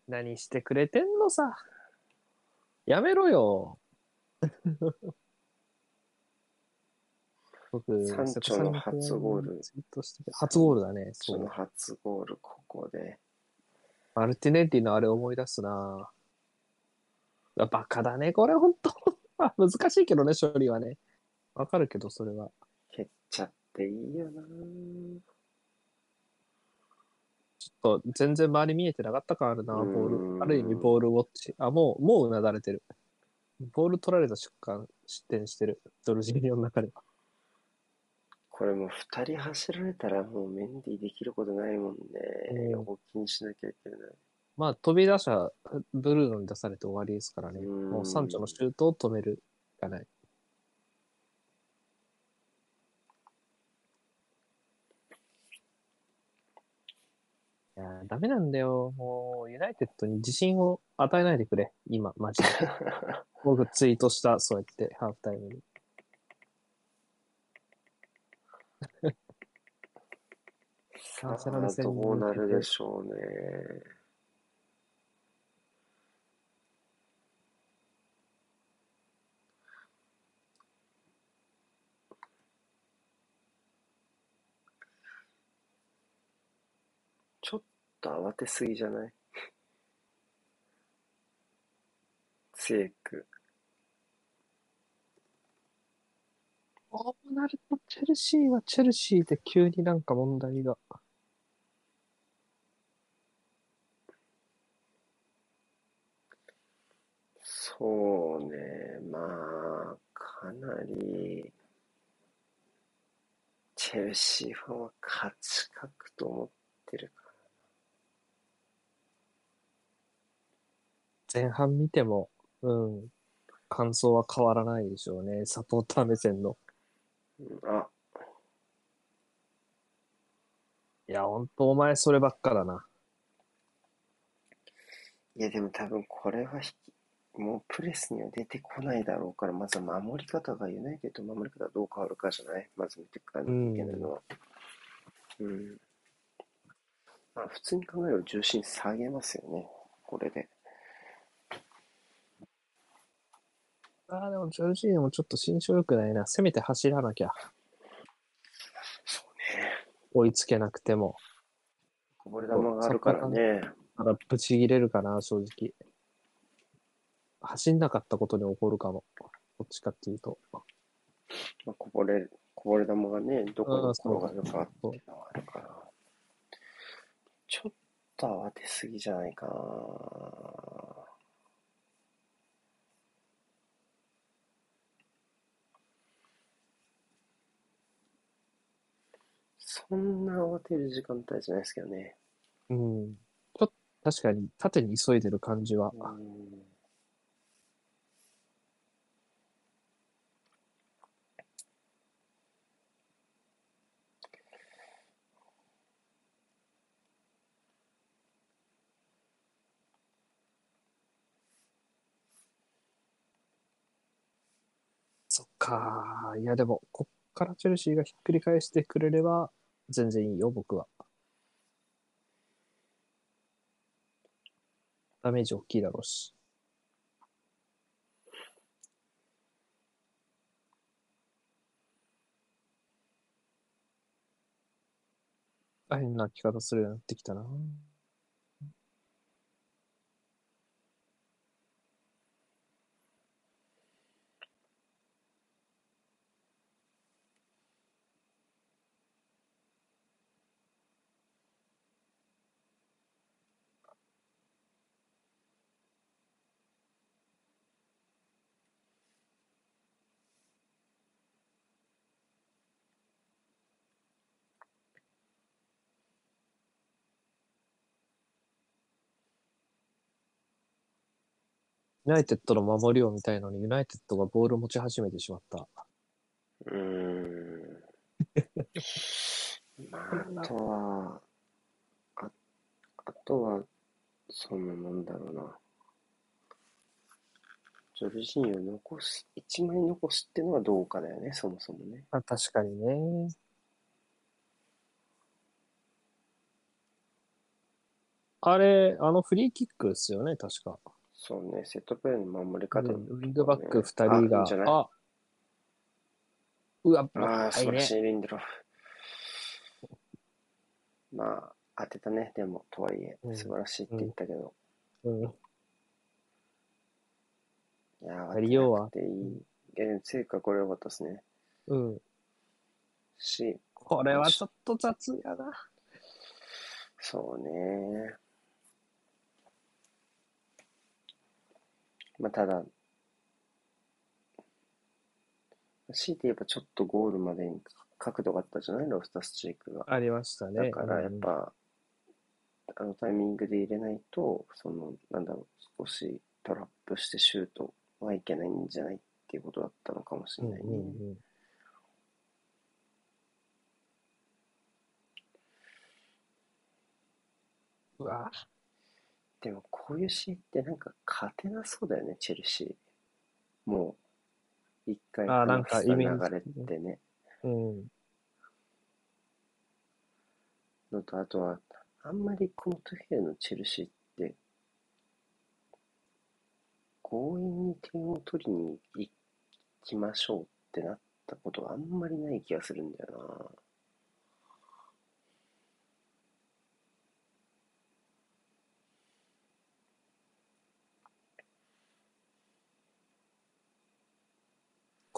何してくれてんのさ。やめろよ。僕、サンチョの初ゴール初ゴールだね。その。初ゴール、ここで。マルティネッリのあれ思い出すなあバカだね、これほんと。あ難しいけどね、処理はね。わかるけど、それは。蹴っちゃっていいよなちょっと全然周り見えてなかった感あるな、ボーうんル。ある意味ボールウォッチ。あ、もう、もううなだれてる。ボール取られた瞬間、失点してる。ドルジーニョの中では。これもう2人走られたらもうメンディーできることないもんね。うんにしなきゃいけない。まあ、飛び出者、ブルーノに出されて終わりですからね。うんもうサンチョのシュートを止めるしかない。いやー、ダメなんだよ。もう、ユナイテッドに自信を与えないでくれ。今、マジで。僕ツイートした、そうやって、ハーフタイムに。さあ、どうなるでしょうね。と慌てすぎじゃない？ツエク。そうなると、チェルシーはチェルシーで急になんか問題が。そうね、まあ、かなり、チェルシーファンは勝ち確と思ってる前半見ても、うん、感想は変わらないでしょうね。サポーター目線の。ら。あ、いや、ほんとお前そればっかだな。いやでも多分これはもうプレスには出てこないだろうから、まずは守り方がユナイテッドの守り方がどう変わるかじゃない？まず見ていかなきゃいけないのは。うん。まあ普通に考えれば重心下げますよね、これで。ああ、でもジョルジーノもちょっと心象良くないな。せめて走らなきゃ。そうね。追いつけなくても。こぼれ球があるからね。ただ、ブチ切れるかな、正直。走んなかったことに怒るかも。どっちかっていうと。まあ、こぼれ、こぼれ球がね、どこに転がるかっていうのがあるから。ちょっと慌てすぎじゃないかな。そんな慌てる時間帯じゃないですけどね。うん。ちょっと、確かに、縦に急いでる感じは。うんそっか。いや、でも、こっからチェルシーがひっくり返してくれれば、全然いいよ、僕は。ダメージ大きいだろうし。大変な着方するようになってきたな。ユナイテッドの守りを見たいのに、ユナイテッドがボールを持ち始めてしまった。うーん。まあ、あとは、あ、あとは、その、なんだろうな。ジョルジーニョを残す、一枚残すっていうのはどうかだよね、そもそもね。あ確かにね。あれ、あのフリーキックですよね、確か。そうね、セットプレーの守り方、ウィングバック2人があうわ、ああ、素晴らし。い、リンデロフ。まあ、当てたね、でも、とはいえう、ん素晴らしいって言ったけど。うん、いやー、やりようは当てなくていい。いや、でも、成果これ良かったですね。うん。し、これはちょっと雑やな。そうね。まあ、ただ、強いて言えばちょっとゴールまでに角度があったじゃない？ロフタスチークが。ありましたね。だからやっぱ、あのタイミングで入れないと、その、なんだろう、少しトラップしてシュートはいけないんじゃないっていうことだったのかもしうん、れないね。うんうんうんうわでもこういう試合ってなんか勝てなそうだよね、チェルシー。もう、一回あーなんか話したイメージ流れってね。うん。のと、あとは、あんまりこのトゥヘルのチェルシーって、強引に点を取りに行きましょうってなったことがあんまりない気がするんだよ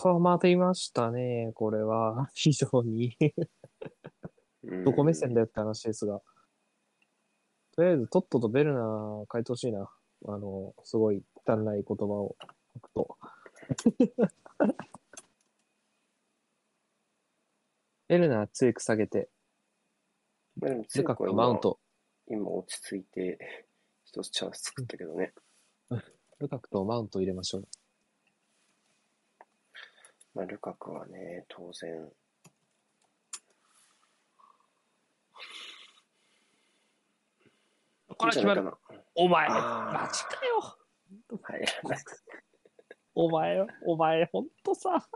困りましたね、これは。非常に。な。どこ目線でだよって話ですが。とりあえず、トットとベルナー変えてほしいな。あの、すごい汚い言葉を書くと。ベルナー強く下げて、まあでもルカク強くは今とマウント、今落ち着いて、一つチャンス作ったけどね。ルカクとマウント入れましょう。まあ、ルカクはね、当然、これ決まる。お前、マジかよ。な。入らない。お前、お前、ほんとさ。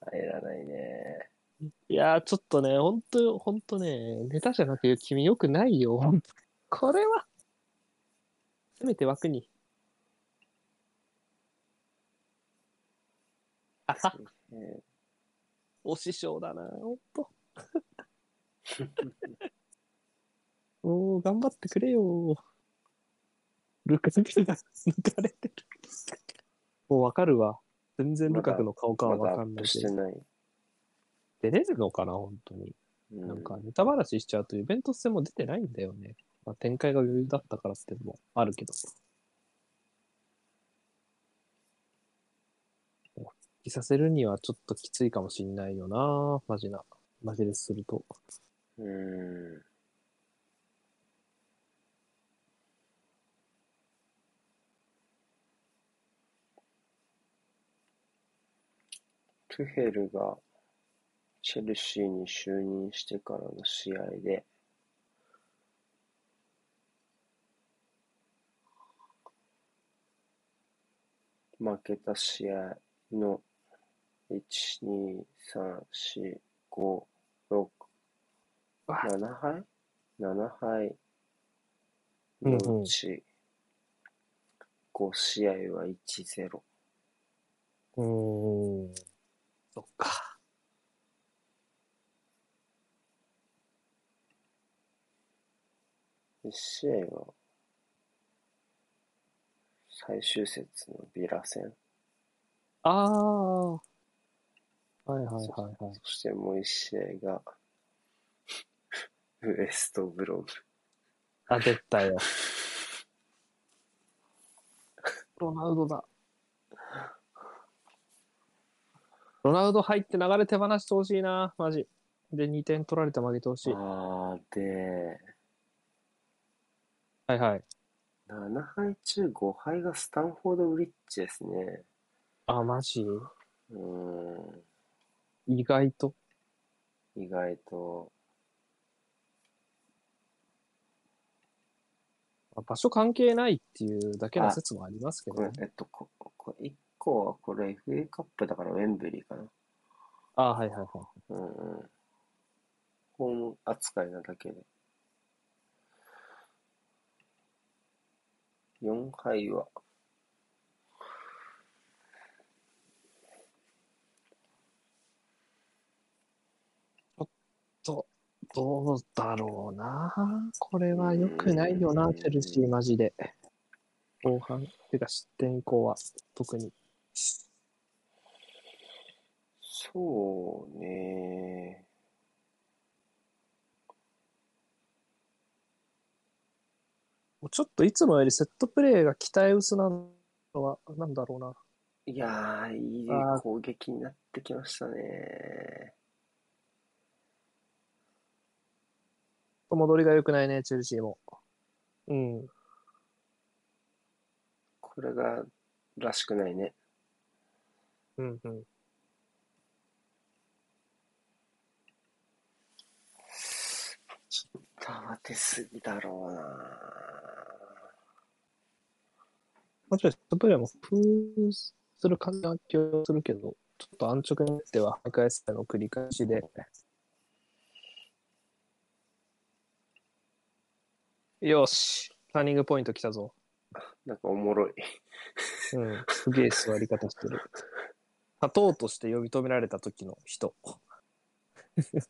入らないね。いやー、ちょっとね、ほんと、ほんとね、ネタじゃなく君よくないよ。これは、せめて枠に。あは、えお師匠だな、ほんと。おー、頑張ってくれよ。ルカクが抜かれてる。もうわかるわ。全然ルカクの顔かはわかんないけど。してない。出れるのかな、本当に。うなんか、ネタばらししちゃうと、イベント戦も出てないんだよね。まあ、展開が余裕だったからってのもあるけど。させるにはちょっときついかもしんないよな。マジな。マジですると。うん。トゥヘルがチェルシーに就任してからの試合で、負けた試合の1、2、3、4、5、6、わ7敗 ?7 敗うんうんのうち5試合は1-0。うーん。そっか。1試合は最終節のビラ戦。ああ。はいはいはいはい。そしてもう1試合が ウエストブロム。あ、出たよ。ロナウドだ。ロナウド入って流れ手放してほしいな、マジ。で、2点取られて負けてほしい。あー、で、はいはい。7敗中5敗がスタンフォードブリッジですね。あ、マジ？うーん、意外と？意外と。まあ場所関係ないっていうだけの説もありますけどね。、これえっと、ここ1個はこれ FA カップだからウェンブリーかな。あはいはいはい。うんうん。ホーム扱いなだけで。4敗は、と、どうだろうな。これは良くないよな、チェルシーマジで。後半、てか失点以降は特に。そうね。ちょっといつもよりセットプレーが期待薄なのは、なんだろうな。いやー、いい攻撃になってきましたね。戻りが良くないね、チェルシーも。うん。これが、らしくないね。うんうん。慌てすぎだろうなもちろんセットプレーも工夫する感じは気がするけど、ちょっと安直になっては、徘徊すの繰り返しで。よし、ターニングポイント来たぞ。なんかおもろい。うん、すげえ座り方してる。立とうとして呼び止められた時の人。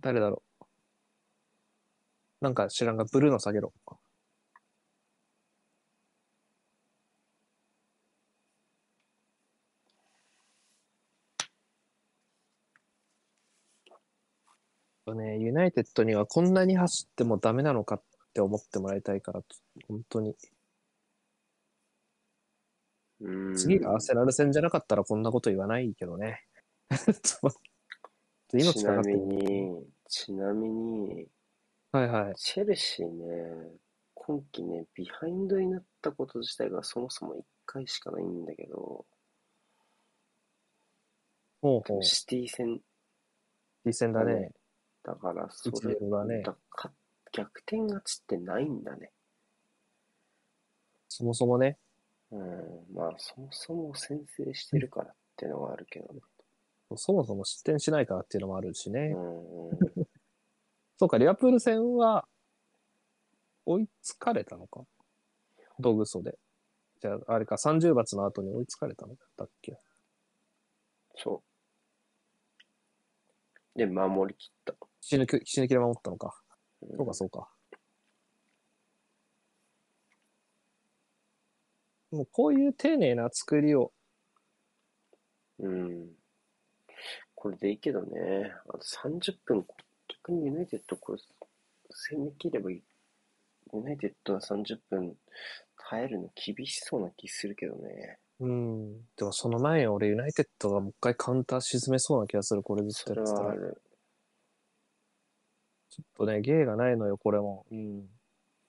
誰だろう。なんか知らんが、ブルーの下げろ。ね、ユナイテッドにはこんなに走ってもダメなのかって思ってもらいたいから、本当に。次がアーセナル戦じゃなかったらこんなこと言わないけどね。命ちなみ。に、ちなみに、はいはい。チェルシーね、今季ね、ビハインドになったこと自体がそもそも1回しかないんだけど、ほうほう。シティ戦いい戦だね。だから、そ1れ0だね。だか逆転勝ちってないんだね。そもそもね。うん、まあ、そもそも先制してるからってのはあるけどね。そもそも失点しないからっていうのもあるしね。うんうん、そうか、リアプール戦は追いつかれたのか？ドグソで。じゃあ、あれか、30罰の後に追いつかれたのだっけ？そう。で、守りきった。死ぬ気、死ぬ気で守ったのか。うんそうか、そうか。もうこういう丁寧な作りを、うん。これでいいけどね。あと30分、逆にユナイテッドこれ、攻め切ればいい。ユナイテッドは30分耐えるの厳しそうな気するけどね。うん。でもその前に俺ユナイテッドがもう一回カウンター沈めそうな気がする、これずっとそれやってたら。はある。ちょっとね、芸がないのよ、これも。うん。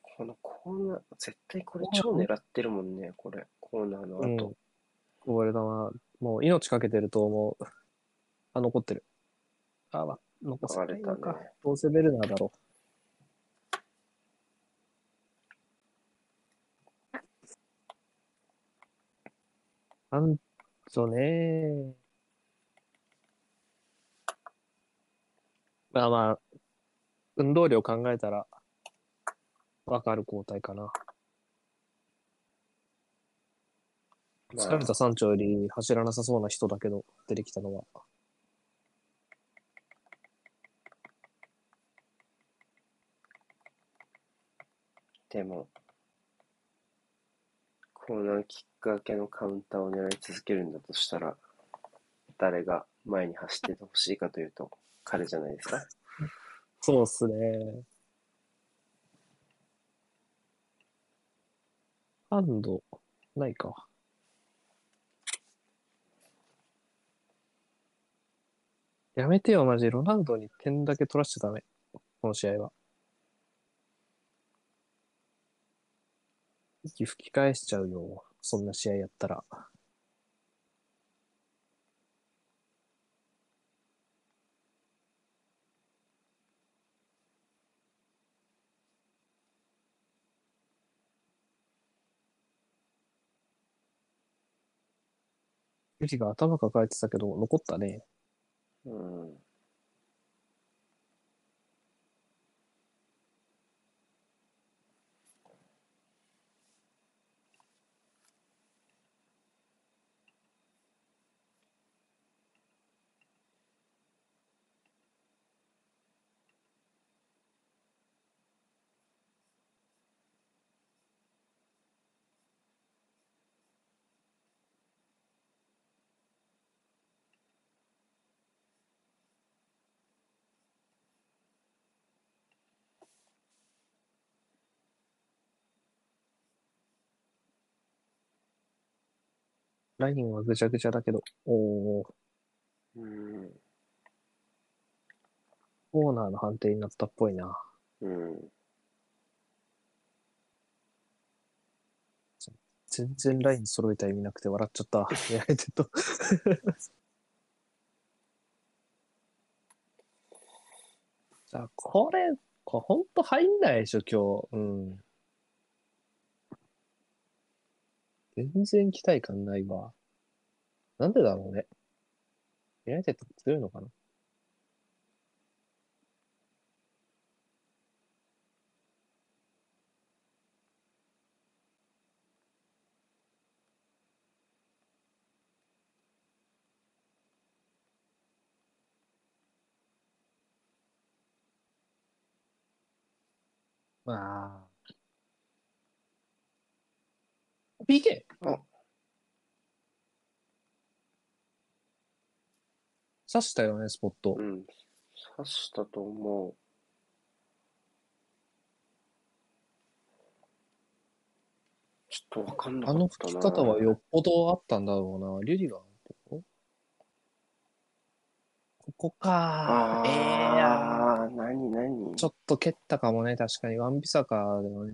このコーナー、絶対これ超狙ってるもんね、これ。コーナーのうんれだな。もう命かけてると思う。あ、残ってる。あ、ま、残されたねどうせベルナーだろう。なんとね。まあまあ、運動量考えたら、わかる交代かな。まあ疲れた山頂より走らなさそうな人だけど、出てきたのは。でも、コーナーキック明けのカウンターを狙い続けるんだとしたら、誰が前に走っててほしいかというと、彼じゃないですか。そうっすね。ハンド、ないか。やめてよ、マジ。ロナウドに点だけ取らしちゃダメ。この試合は。息吹き返しちゃうよ。そんな試合やったら。ユリが頭抱えてたけど、残ったね。うん。ラインはぐちゃぐちゃだけど、おー、うん。コーナーの判定になったっぽいな。うん。全然ライン揃えた意味なくて笑っちゃった。やれてと。じゃあ、これ、これほんと入んないでしょ、今日。うん。全然期待感ないわ。なんでだろうね。ユナイテッド強いのかな？まあ。PK! あ刺したよね、スポットう。ん。刺したと思う。ちょっとわかんなかあったな。の吹き方はよっぽどあったんだろうな。リュディガーのとこ？ここか。ええやああ、なになにちょっと蹴ったかもね、確かに。ワンビサカでもね。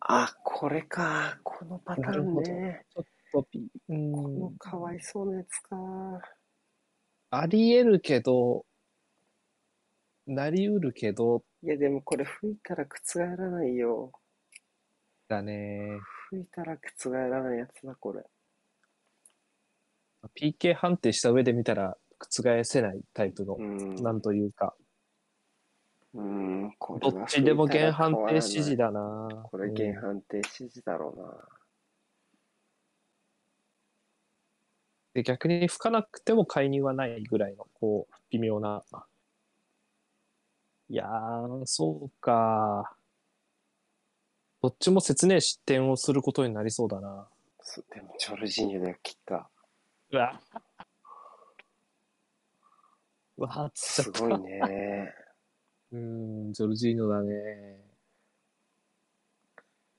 あ、これか。このパターンね。ちょっとピ、うこのん。かわいそうなやつか。あり得るけど、なりうるけど、いや、でもこれ吹いたら覆らないよ。だね。吹いたら覆らないやつだ、これ。PK 判定した上で見たら覆せないタイプのう、ん。なんというか。うん、こどっちでも吹いたら原判変わらない定指示だな。これうん原判定指示だろうな。で、逆に吹かなくても介入はないぐらいの、こう、微妙な。いやー、そうか。どっちも切ねえ失点をすることになりそうだな。そでも、ジ ョルジーニョだよ、キッカうわ。うわ。すごいね。うーん、ジョルジーノだね。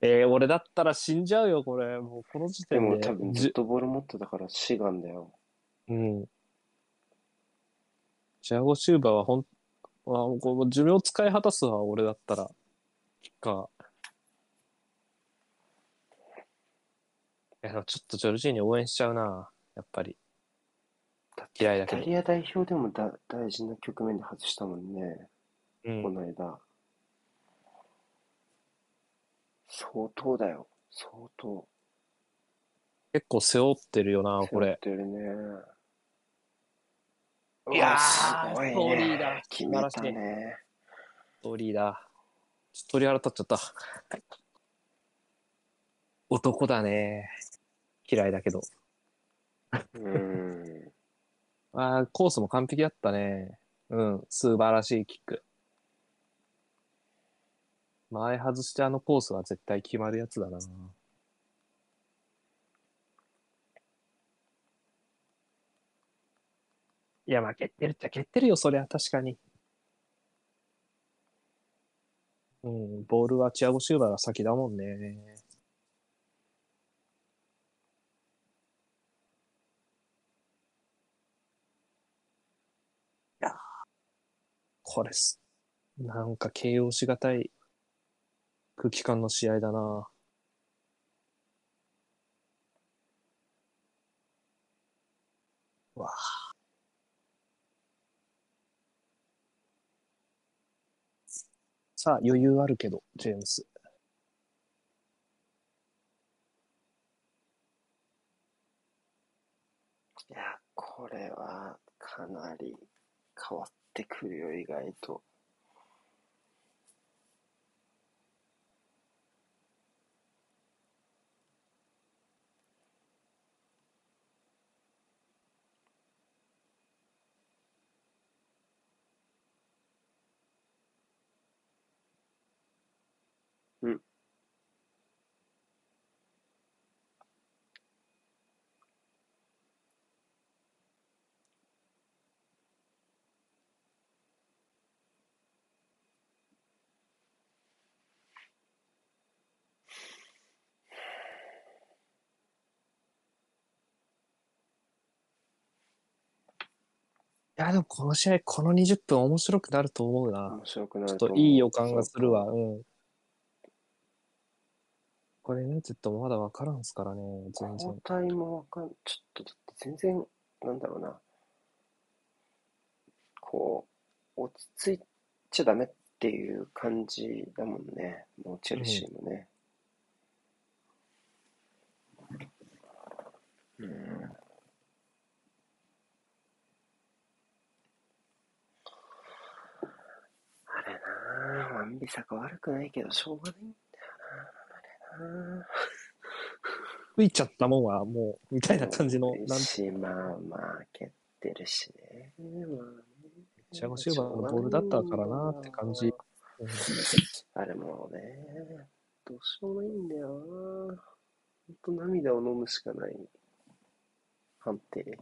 えー、俺だったら死んじゃうよ、これ。もうこの時で点で。も多分ずっとボール持ってたから志願だよ。うん。チアゴ・シューバーはほん、あこう寿命使い果たすわ、俺だったら。キッカー。いや、ちょっとジョルジーニ応援しちゃうな、やっぱり。嫌いだけどタリア代表でもだ大事な局面で外したもんね、うん。この間。相当だよ、相当。結構背負ってるよな、これ背負っ。てるね。いやーうわすごいストーリーねだ。決めたね。ストーリーだ。ちょっと鳥肌立っちゃった。男だね。嫌いだけど。うん。あーコースも完璧だったね。うん、素晴らしいキック。前外してあのコースは絶対決まるやつだな。いや、負けてるっちゃ蹴ってるよ、そりゃ、確かに。うん、ボールはチアゴ・シューバーが先だもんね。いや、これす、なんか形容しがたい空気感の試合だな。わあ。さあ、余裕あるけど、ジェームス。いや、これはかなり変わってくるよ、意外と。や、でもこの試合、この20分面白くなると思うな。面白くなちょっるといい予感がするわ。そううん。これ、ね、ずっとまだ分からんすからね、全交然。代もわかん、ちょっとだって全然、なんだろうな。こう、落ち着いちゃダメっていう感じだもんね。もうチェルシーもね。うん。あれなぁ、ワンビサが悪くないけど、しょうがないんだよなぁ、あれなぁ。吹いちゃったもんはもう、みたいな感じの、なんし、まあまあ、蹴ってるしね。まあねチアゴシューバーのボールだったからなって感じ。うんあれもね、どうしようもないんだよな。ほんと涙を飲むしかない判定。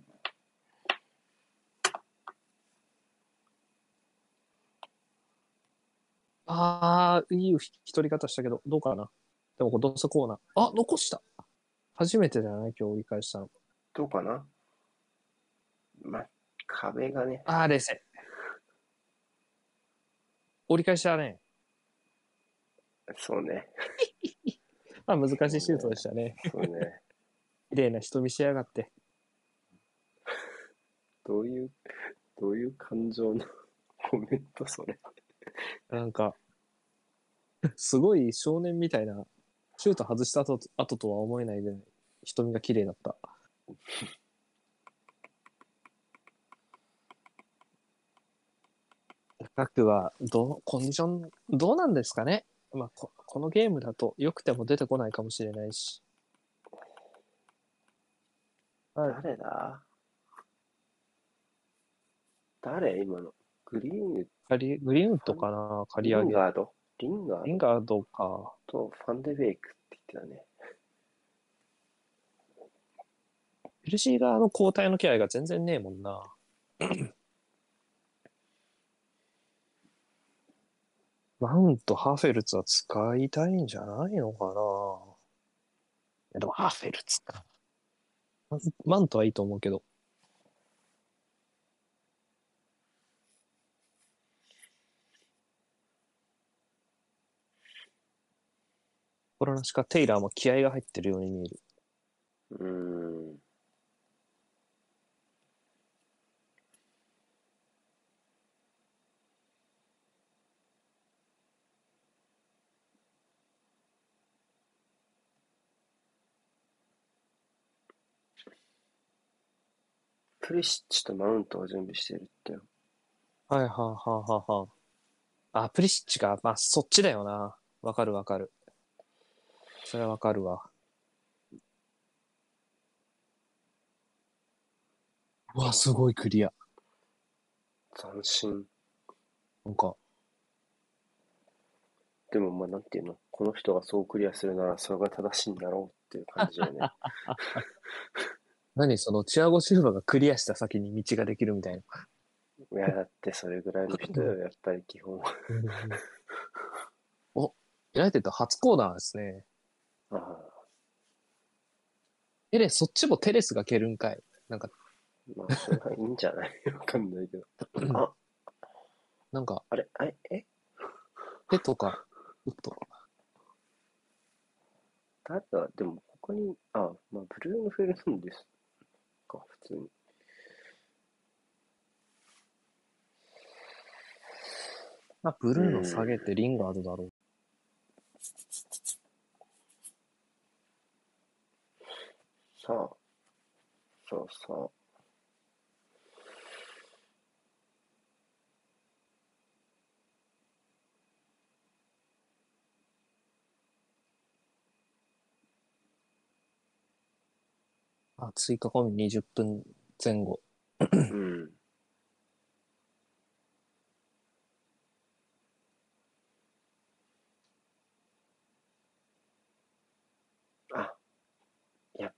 ああ、いい引き取り方したけど、どうかな。でも、これどうせコーナー。あ、残した。初めてじゃない今日折り返したの。どうかなま、壁がね、ああ、冷静。折り返したね。そうね、まあ、難しいシュートでしたね。そうね。綺麗な人見しやがって。どういう、どういう感情のコメントそれ。なんか、すごい少年みたいな、シュート外した後後とは思えないぐらい、瞳が綺麗だった。深くは、ど、コンディション、どうなんですかね？まあこ、このゲームだと良くても出てこないかもしれないし。誰だ？誰今の？グリーン、カリグリーンとかな刈りリ上げ。ンガードリンガードリンガードか。とファンデベイクって言ってたね。ペルシー側の交代の気合が全然ねえもんな。マウント、ハーフェルツは使いたいんじゃないのかないやでもハーフェルツか。マンマントはいいと思うけど。コロナしかテイラーも気合が入ってるように見える。うーん。プリシッチとマウントを準備してるってよ。はいはいはいはいはい。あ、プリシッチが、まあそっちだよな。わかるわかる。それはわかるわ。うわ、すごいクリア。斬新。なんか、でもまあなんていうの？この人がそうクリアするならそれが正しいんだろうっていう感じだよね。何そのチアゴシルバがクリアした先に道ができるみたいな。いやだってそれぐらいの人よ、やっぱり基本。お、ユナイテッド初コーナーですね。テレ、そっちもテレスが蹴るんかい？なんか、まあそれはいいんじゃない？わかんないけど。あ、なんか、あれ？あれ？え？手とか、うっと。誰だでも他に、あ、まあブルーノ・フェルナンデスか、普通に。まあ、ブルーの下げてリンガードだろう。さあ、そうそう。あ、追加込み20分前後。うん。あ、いや、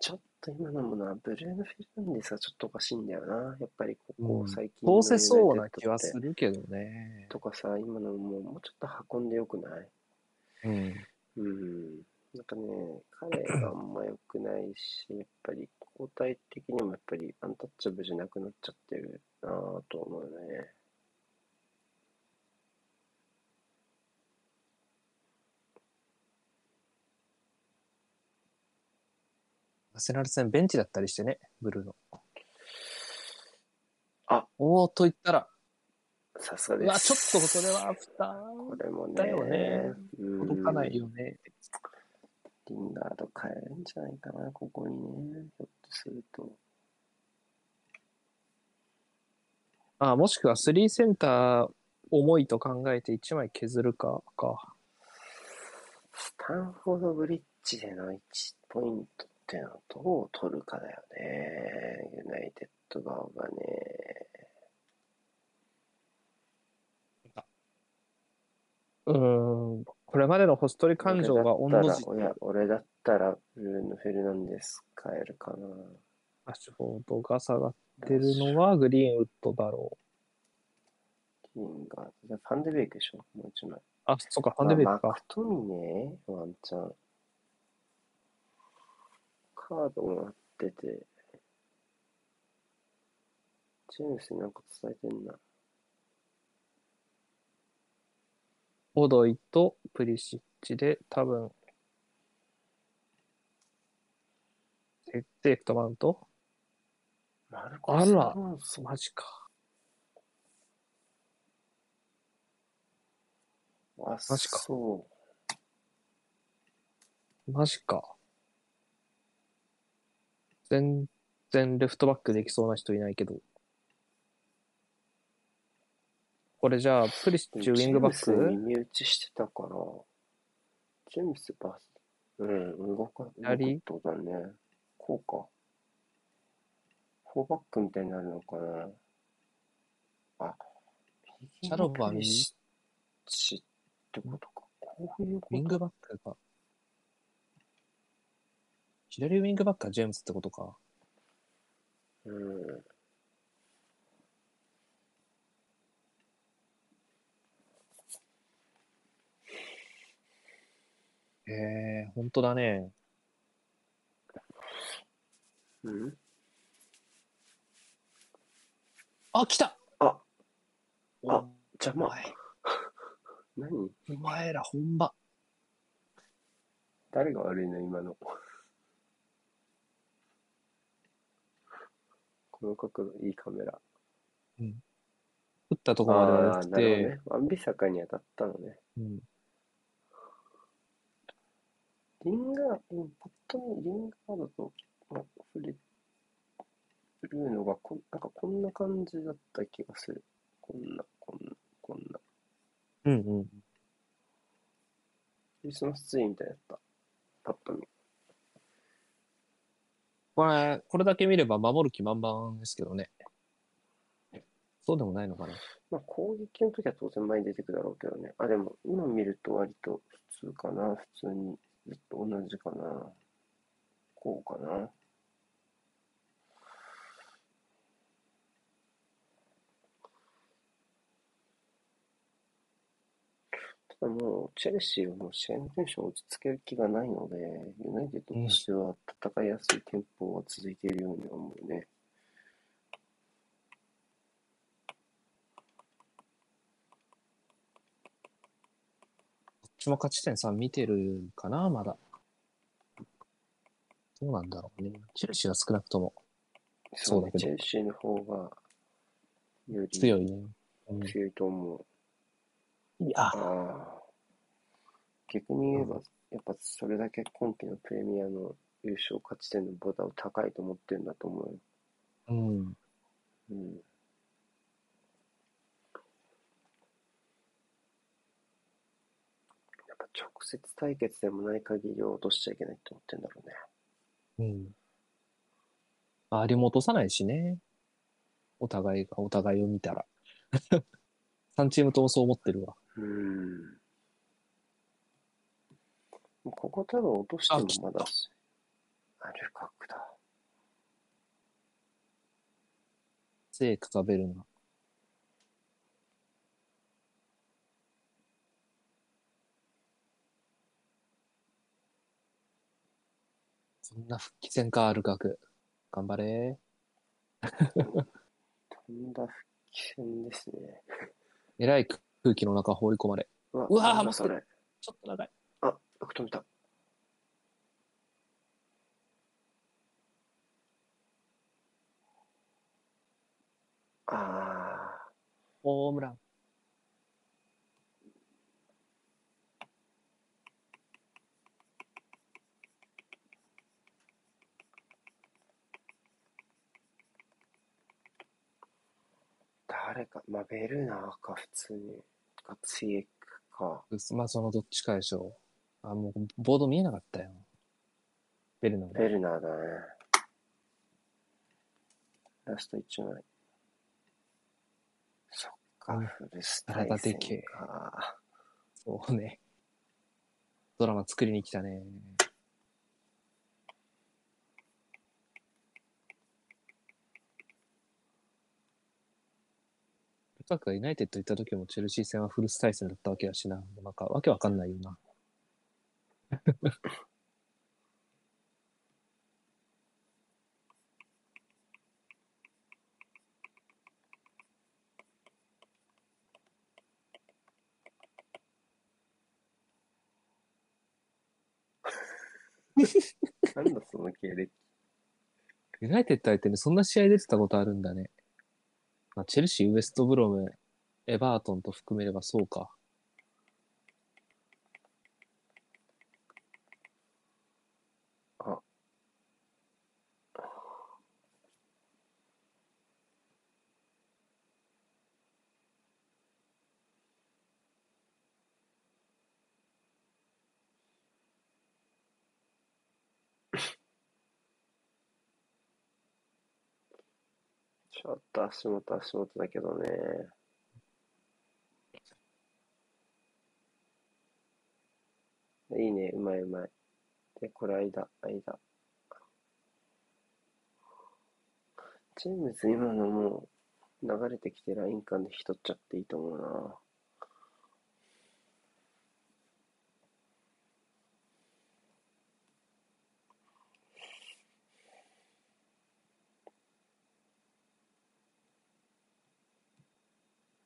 ちょっと今のもな、ブルーノ・フェルナンデスがちょっとおかしいんだよな。やっぱりここ最近の通せそうな気はするけどね。とかさ、今のももうちょっと運んでよくない？うん。うん。なんかね、彼があんま良くないし、やっぱり交代的にもやっぱりアンタッチャブルじゃなくなっちゃってるなぁと思うね。セナル戦ベンチだったりしてね、ブルーの。あおーと言ったら、さすがです。うわ、ちょっとこれはアフタこれもね。だよね届かないよね。リンガード変えるんじゃないかな、ここにね。ひょっとすると。あ、もしくは3センター重いと考えて1枚削るか、か。スタンフォードブリッジでの1ポイントっていうのをどう取るかだよね。ユナイテッド側がね。うーん、これまでのホストリ感情が御の字俺だったら、俺だったらブルーノ・フェルナンデス変えるかな。アッシュフォードが下がってるのはグリーンウッドだろう。リンガード。ファンデベイクでしょ？もう一枚。あ、そっか、ファンデベイクかまあマク。トミネワンチャン。カードもらってて。ジェームスになんか伝えてんな。オドイとプリシッチで多分、セセーフトマウントマルコス・あらマジか。あ、マジかそマジか。全然レフトバックできそうな人いないけど。これじゃあ、プリシう。ッチウィングバッジェームスク耳打ちしてたから、ジェームスバス、うん、動か、動く左ってことだね。こうか。フォーバックみたいになるのかな。あ、シャロバー右プリシッチってことか。こういうことウィングバックが。左ウィングバックはジェームスってことか。うん。へえ、本当だね。うんあ、来たあ、おあ邪魔。前、何？お前ら本場。誰が悪いの今の。この角度、いいカメラ。打ったところまではあ良くあー、なるほどて、ね。ワンビサカに当たったのね。うん、リンガー、うんパッと見、リンガードと、まあ、フレブルーノがこん、なんかこんな感じだった気がする。こんな、こんな、こんな。うんうん。クリスマスツリーみたいだった。パッと見。これ、これだけ見れば守る気満々ですけどね。そうでもないのかな。まあ、攻撃の時は当然前に出てくるだろうけどね。あ、でも、今見ると割と普通かな。普通に、ずっと同じかな。こうかな。ただもう、チェルシーはもう試合のテンションを落ち着ける気がないので、ユナイテッドとしては戦いやすいテンポは続いているように思うね。どっちも勝ち点3見てるかな、まだ。どうなんだろうね。チェルシーは少なくともそうだけどチェルシーの方が、より強いね。うん、強いと思う。いや、ああ。逆に言えば、やっぱそれだけ今季のプレミアの優勝勝ち点のボタンを高いと思ってるんだと思うよ。うん。うん。やっぱ直接対決でもない限り落としちゃいけないって思ってんだろうね。うん。ありも落とさないしね。お互いがお互いを見たら。3チームともそう思ってるわ。うん。ここ多分落としてもまだし。あ、ルカクだ。セークかベルナ。そんな復帰戦か、ルカク。頑張れ。とんだ危険ですね。えらい空気の中放り込まれ。うわうわーなんだそれ。ちょっと長い。あ、よく止めた。あホームラン。ー、誰か、まあ、ベルナーか、普通に。か、ツイエクか。まあ、そのどっちかでしょう。あ、もう、ボード見えなかったよ。ベルナーだベルナーだね。ラスト1枚。そっか、うんフルス対戦体でけえか。そうね。ドラマ作りに来たね。ルカクがユナイテッド行った時もチェルシー戦はフルス対戦だったわけだしな。なんかわけわかんないよな。なんだその経歴。ユナイテッド相手にそんな試合出てたことあるんだね。まあ、チェルシー、ウエストブロム、エバートンと含めればそうか。あ。ちょっと足元足元だけどね。いいね、うまいうまい。で、これ間、間。ジェームズ今のもう流れてきてライン間で引き取っちゃっていいと思うな。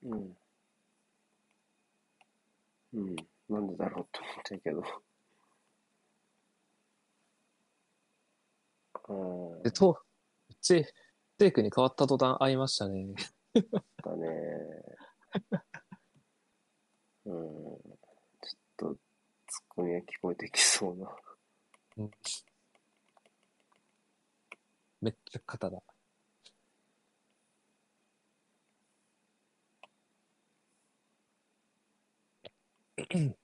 うん。うん。だろうって思ってるけど。うん。で、と、チェ、テイクに変わった途端会いましたね。だね。うん。ちょっと、ツッコミが聞こえてきそうな。うんめっちゃ肩だ。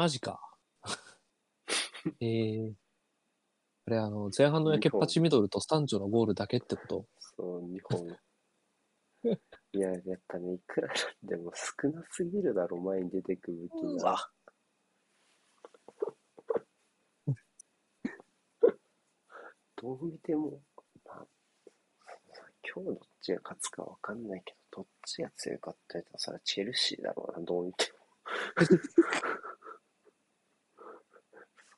マジか。えー、あれあの、前半の焼けっぱちミドルとスタンジョのゴールだけってこと？そう、日本。いや、やっぱね、いくらなんでも少なすぎるだろ、前に出てく武器が。どう見ても、まあ、今日どっちが勝つかわかんないけど、どっちが強かったやつは、それはチェルシーだろうな、どう見ても。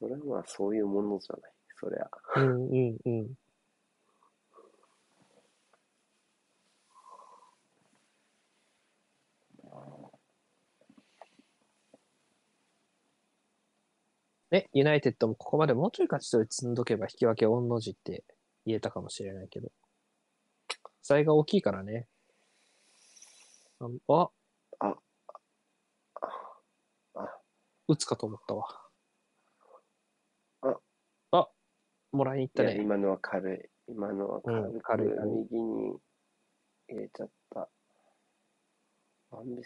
それは、そういうものじゃない、そりゃ。うんうんうん。ね、ユナイテッドもここまでもうちょい勝ち取り積んどけば引き分け御の字って言えたかもしれないけど。差が大きいからね。ああ、あ、打つかと思ったわ。もらいに行ったね。今のは軽い。今のは軽い、うん、軽い右に入れちゃった。アンビ。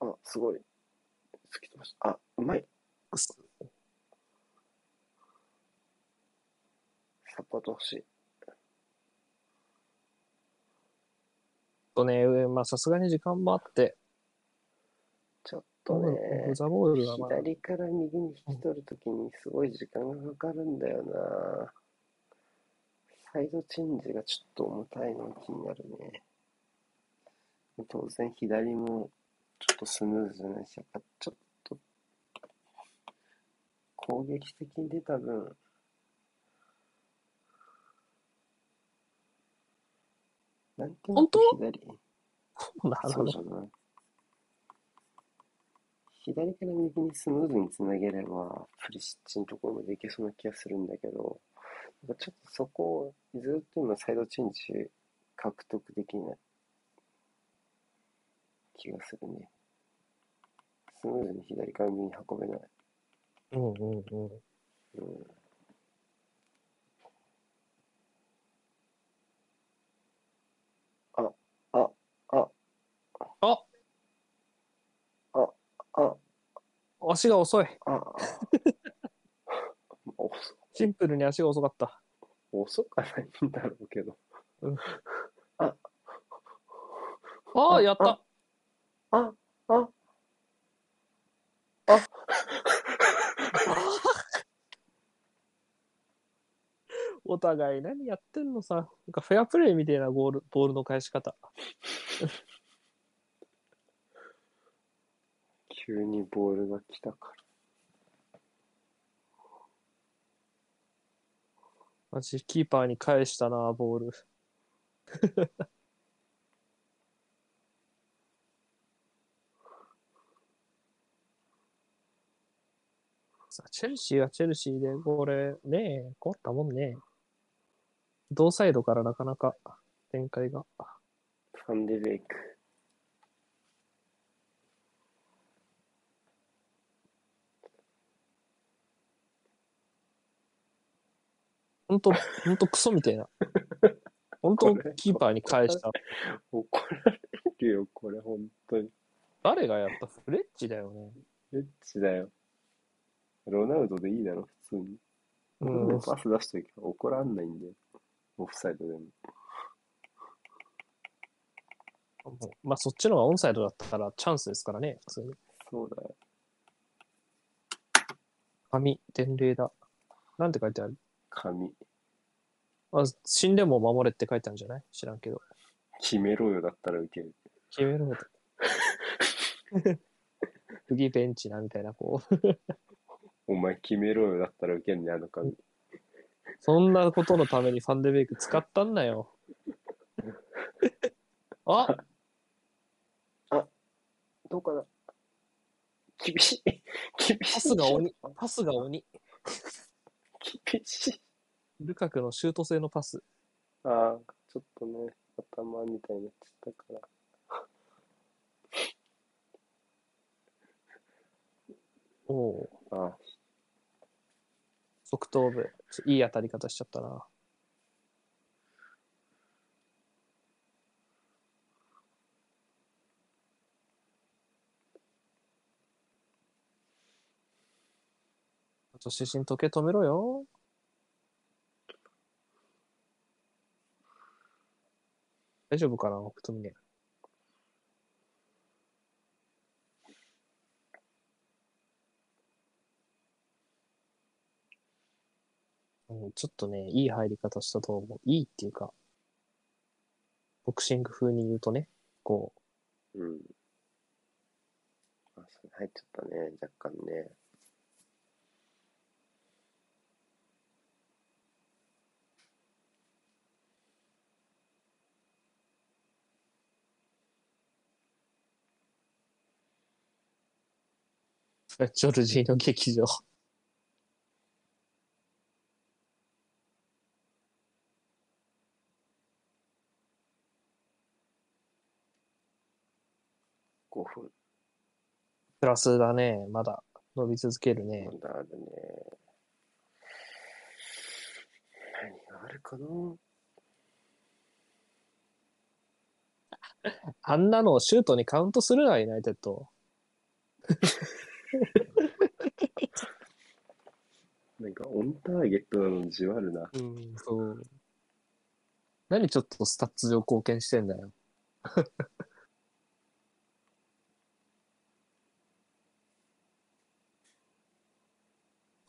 あ、すごい。突き飛ばした。あ、うまい。サポート欲しい。とね、まあさすがに時間もあって、とね、ザボールはまあ、左から右に引き取るときにすごい時間がかかるんだよな。サイドチェンジがちょっと重たいのが気になるね。当然左もちょっとスムーズじゃないし、やっぱちょっと攻撃的に出た分、なんとなく本当？左。なるほどそうじゃない。左から右にスムーズにつなげれば、プリシッチのところまでいけそうな気がするんだけど、なんかちょっとそこをずっと今サイドチェンジ獲得できない気がするね。スムーズに左から右に運べない。うんうんうん。うん。あ、あ、あ、ああ、あ、足が 遅い。シンプルに足が遅かった。遅かないんだろうけど。ああ、あやった。あ、あ、あ、お互い何やってんのさ。なんかフェアプレーみたいなゴールボールの返し方。急にボールが来たから。マジキーパーに返したな、ボール。さあチェルシーはチェルシーで、これね、困ったもんね。同サイドからなかなか展開が。ファンデベイク。ほんと、ほんとクソみたいな。ほんとキーパーに返した。怒られるよ、これ、本当に。誰がやった？フレッチだよね。エッチだよ。ロナウドでいいだろ、普通に。うんパス出しときゃ怒らんないんだよ。オフサイドでも。まあそっちの方がオンサイドだったらチャンスですからね。普通に。そうだよ。紙、伝令だ。なんて書いてある？神。あ死んでも守れって書いてあるんじゃない？知らんけど。決めろよだったら受ける。決めろよと。次ベンチなみたいな、こう。お前決めろよだったら受けんね、あの神。そんなことのためにファンデベイク使ったんだよ。あどうかな？厳しい。厳しい。パスが鬼。パスが鬼。厳しい。ルカクのシュート性のパス。ああ、ちょっとね、頭みたいになっちゃったから。おおうああ、側頭部。いい当たり方しちゃったな。あと、主審時計止めろよ。大丈夫かな北斗峰。うん、ちょっとね、いい入り方したと思う。いいっていうか、ボクシング風に言うとね、こうん。あ、それ入っちゃったね、若干ね。ジョルジーノ劇場。5分。プラスだね、まだ伸び続けるねま。だあるね。何があるかな？あんなのをシュートにカウントするな、ユナイテッド。なんかオンターゲットなのにじわるな。うん、そう。何ちょっとスタッツ上貢献してんだよ。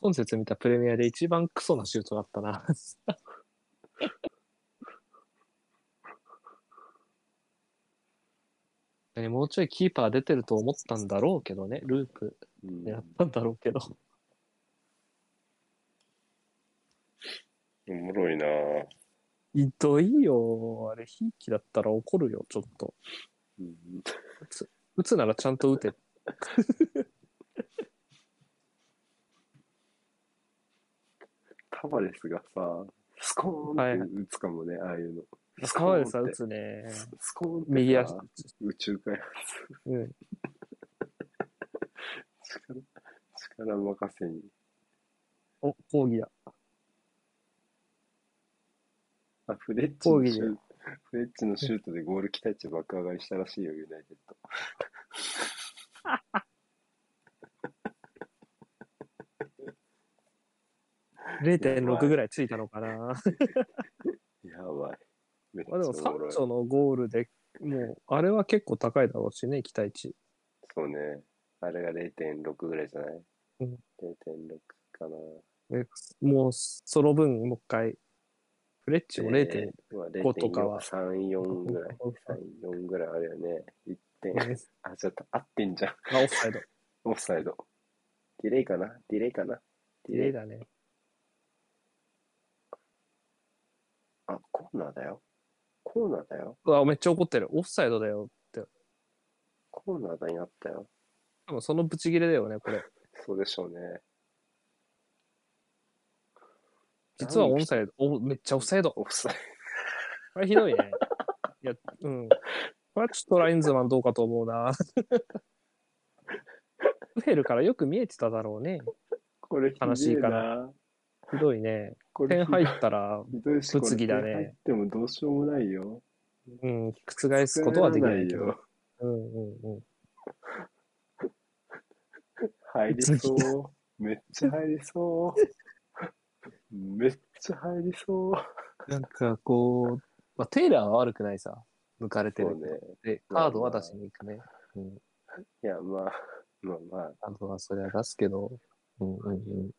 本節見たプレミアで一番クソなシュートだったな。ねもうちょいキーパー出てると思ったんだろうけどね、ループうん、やったんだろうけど。おもろいなぁ。ひどいよ。あれ、ひいきだったら怒るよ、ちょっと。うん、打つ打つならちゃんと打て。タバレスがさ、スコーンって打つかもね、ああいうの。スコーンさ打つね。スコーンってさ右足。宇宙開発。うん。力、力任せに。お、講義だ。あ、フレッチのシュート、フレッチのシュートでゴール期待値爆上がりしたらしいよ、ユナイテッド。0.6ぐらいついたのかな。やばい。めっちゃまあでも、サンチョのゴールでもう、あれは結構高いだろうしね、期待値。そうね。あれが0.6ぐらいじゃない？うん。0.6かな。でもう、その分、もう一回、フレッチも0.5でまあ5とかは3、4ぐらい。3、4ぐらいあるよね。1点。あ、ちょっと合ってんじゃん。あ、オフサイド。オフサイド。ディレイかな？ディレイかな？ディレイだね。あ、コーナーだよ。コーナーだよ。うわ、めっちゃ怒ってる。オフサイドだよって。コーナーだになったよ。多分そのブチギレだよね、これ。そうでしょうね。実はオンサイド。おめっちゃオフサイド。オフサイこれひどいね。いや、うん。これはちょっとラインズマンどうかと思うな。ウヘルからよく見えてただろうね。ド。これ悲しいかなな。ひどいね。点入ったら、物議だね点入ってもどうしようもないよ。うん、覆すことはできないけど。よ。うんうんうん。入りそう。めっちゃ入りそう。めっちゃ入りそう。なんかこう、まあ、テイラーは悪くないさ。抜かれてる。ね。で、カードは出しに行くね。うん。いや、まあ、まあまあ、カードはそれは出すけど。うんうんうん。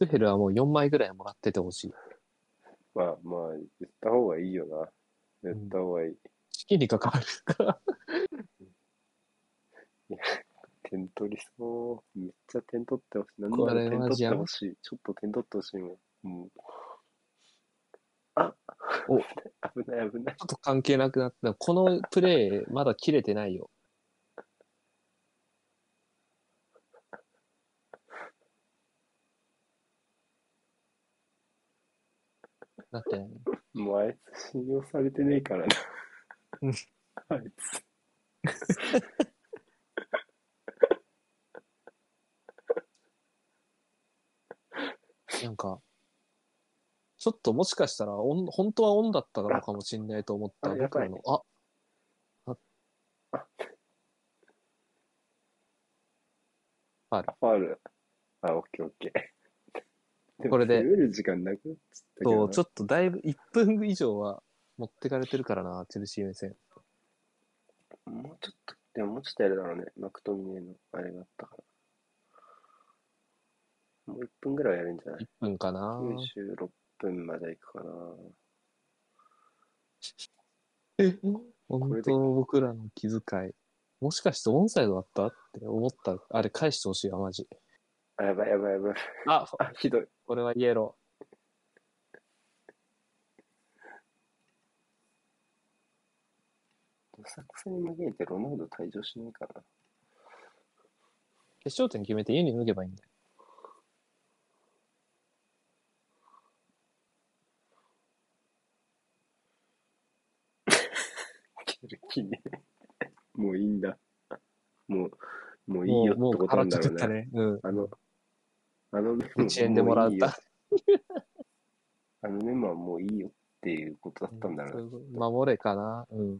トゥヘルはもう4枚ぐらいもらっててほしい。まあまあ、言った方がいいよな。言った方がいい。資金に関わるから。点取りそう。めっちゃ点取ってほしい。なんなら点取ってほしい。ちょっと点取ってほしいもん。もう。あお危ない危ない。ちょっと関係なくなった。このプレー、まだ切れてないよ。だって、もうあいつ信用されてねえからなうん。あいつ。なんか、ちょっともしかしたらオン、本当はオンだったのかもしれないと思ったあ僕らの、あ、ファール。あ、オッケーオッケー。これで攻める時間なくなっちょっとだいぶ1分以上は持ってかれてるからな、チェルシー目線。もうちょっと、でももうちょっとやるだろうね。マクトミネのあれがあったから。もう1分ぐらいはやるんじゃない？1分かな。?96 分までいくかな。えこ本当僕らの気遣い。もしかしてオンサイドだった？って思った。あれ返してほしいわ、マジ。あ、やばいやばいやばい。あ、あ、ひどい。これはイエロどさくさに紛れてロナウド退場しないかな。ー。決勝点決めて家に脱げばいいんだよ。気ね。もういいんだ。もう、もういいよもう、もうってことなんだろうね。ったね。うん。あの、あのメモ1円でもらった。あのメモはもういいよっていうことだったんだろうね。守れかな。うん。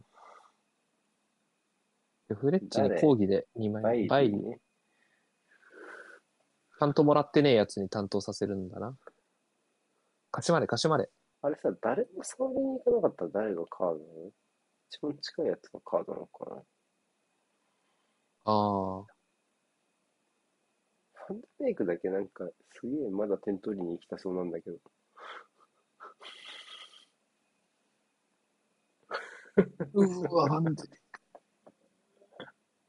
でフレッチに誰？抗議で2バ枚。イバイリーね。担当もらってねえやつに担当させるんだな。貸しまで貸しまで。あれさ、誰も触りに行かなかったら誰がカードなの？一番近いやつがカードなのかな？ああ。ファンダメイクだけなんか、すげえまだ点取りに行きたそうなんだけど。うわ、なんで。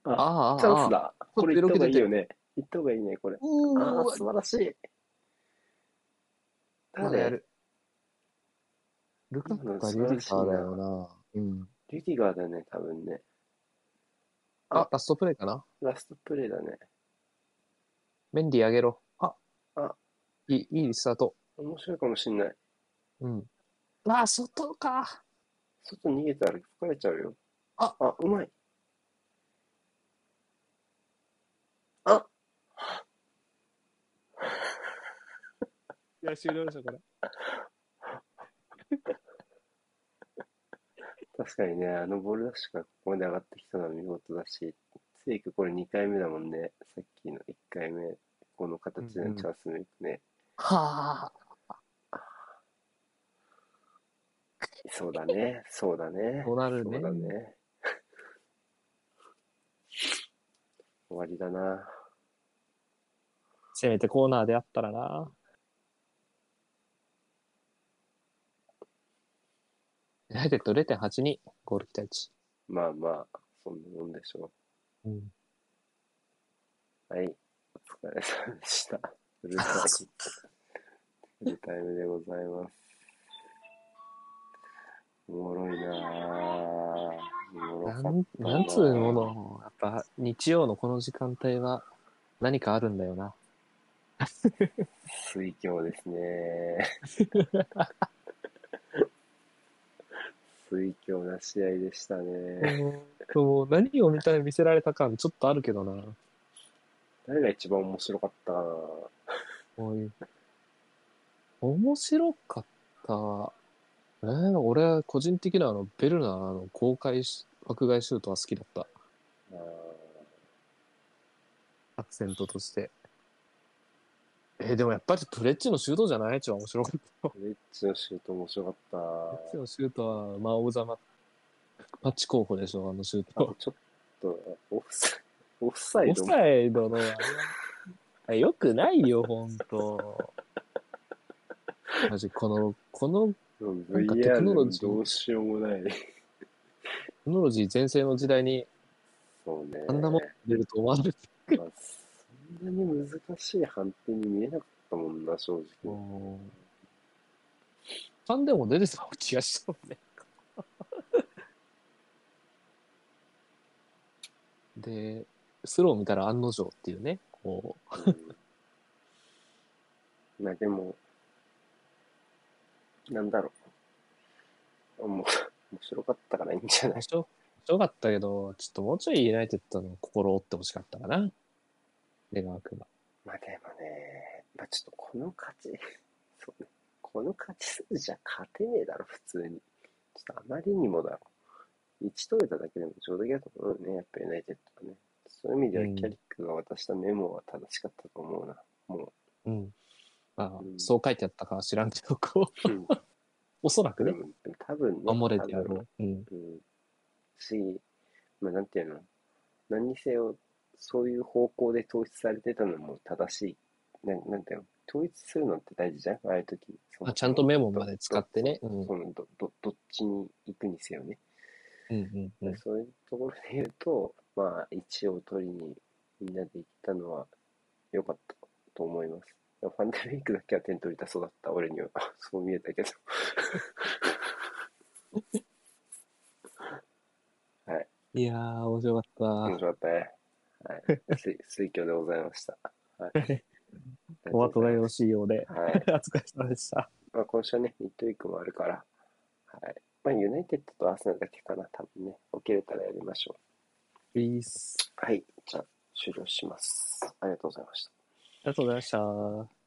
あああ、チャンス。だこれ行った方がいいよね。行った方がいいね、これ。うああ、わ、素晴らしい。誰？まだやる。ルカクかリリカーだよな。うん。リディガーだね、多分ね。あ、ラストプレイかなラストプレイだね。メンディーあげろ。あ、あいい、いいスタート。面白いかもしんない。うん。あ、外か。外逃げたら吹かれちゃうよ。ああ、うまい。あいや、終了でしょ、これ。確かにね、あのボールダッシュからここまで上がってきたのは見事だし、ついくこれ2回目だもんね。さっきの1回目、この形でのチャンスメイクね。はあ。そうだね、そうだね。そうなるねそうだね。終わりだな。せめてコーナーであったらな。ユナイテッド0.82、ゴール期待値。まあまあ、そんなもんでしょうん。う。はい、お疲れ様でした。フルタイム。フルタイムでございます。おもろいなぁ。なん、なんつうもの、やっぱ日曜のこの時間帯は何かあるんだよな。水郷ですね。水郷な試合でしたね。もう何を見た見せられた感ちょっとあるけどな。誰が一番面白かったかなもう面白かった。えー、俺は個人的にはあのベルナーのあの公開し爆買いシュートは好きだった。アクセントとして。えーでもやっぱりプレッチのシュートじゃない？一番面白かった。ウェッジのシュート面白かった。プレッチのシュートは、まあ、オブザママッチ候補でしょ、あのシュート。ちょっと、オフサイ オフサイドオフサイドのよくないよ、ほんと。マジ、この、このうんなんかテクノロジーどうしようもない。テクノロジー全盛の時代にそうね。あんなもん出ると思わなくて。まあそんなに難しい判定に見えなかったもんな、正直。もう、ファンでも出てた気がしたもんね。で、スロー見たら案の定っていうね、こうんまあでも、なんだろう。もう、面白かったからいいんじゃう、ない？面白かったけど、ちょっともうちょいユナイテッドの心を折ってほしかったかな。出川君は。まあでもね、まあちょっとこの勝ち、そうね、この勝ち数じゃ勝てねえだろ、普通に。ちょっとあまりにもだろ。1取れただけでも上出来だと思うよね、やっぱユナイテッドはね。そういう意味ではうんキャリックが渡したメモは正しかったと思うな。もうん。まあ、うんそう書いてあったかは知らんけど、こう、う。う んおそらくね、多分ね、守れてやろう。うん。うん。し、まあなんていうの、何にせよ、そういう方向で統一されてたのも正しい。ななんていうの、統一するのって大事じゃん？ああいう時。あちゃんとメモまで使ってね。うん。そのどどどっちに行くにせよね、うんうんうん。そういうところで言うと、まあ、一応取りにみんなで行ったのは良かったと思います。ファンデミックだけは点取りたそうだった、俺には。そう見えたけど。いやー、面白かった。面白かったね。はい。水水郷でございました。はい。お後がよろしいようで。はい。お疲れ様でした。まあ、今週はね、ミッドウィークもあるから、はい。まあ、ユナイテッドとアーセナルだけかな、多分ね。起きれたらやりましょピース。う。はい。じゃあ、終了します。ありがとうございました。ありがとうございました。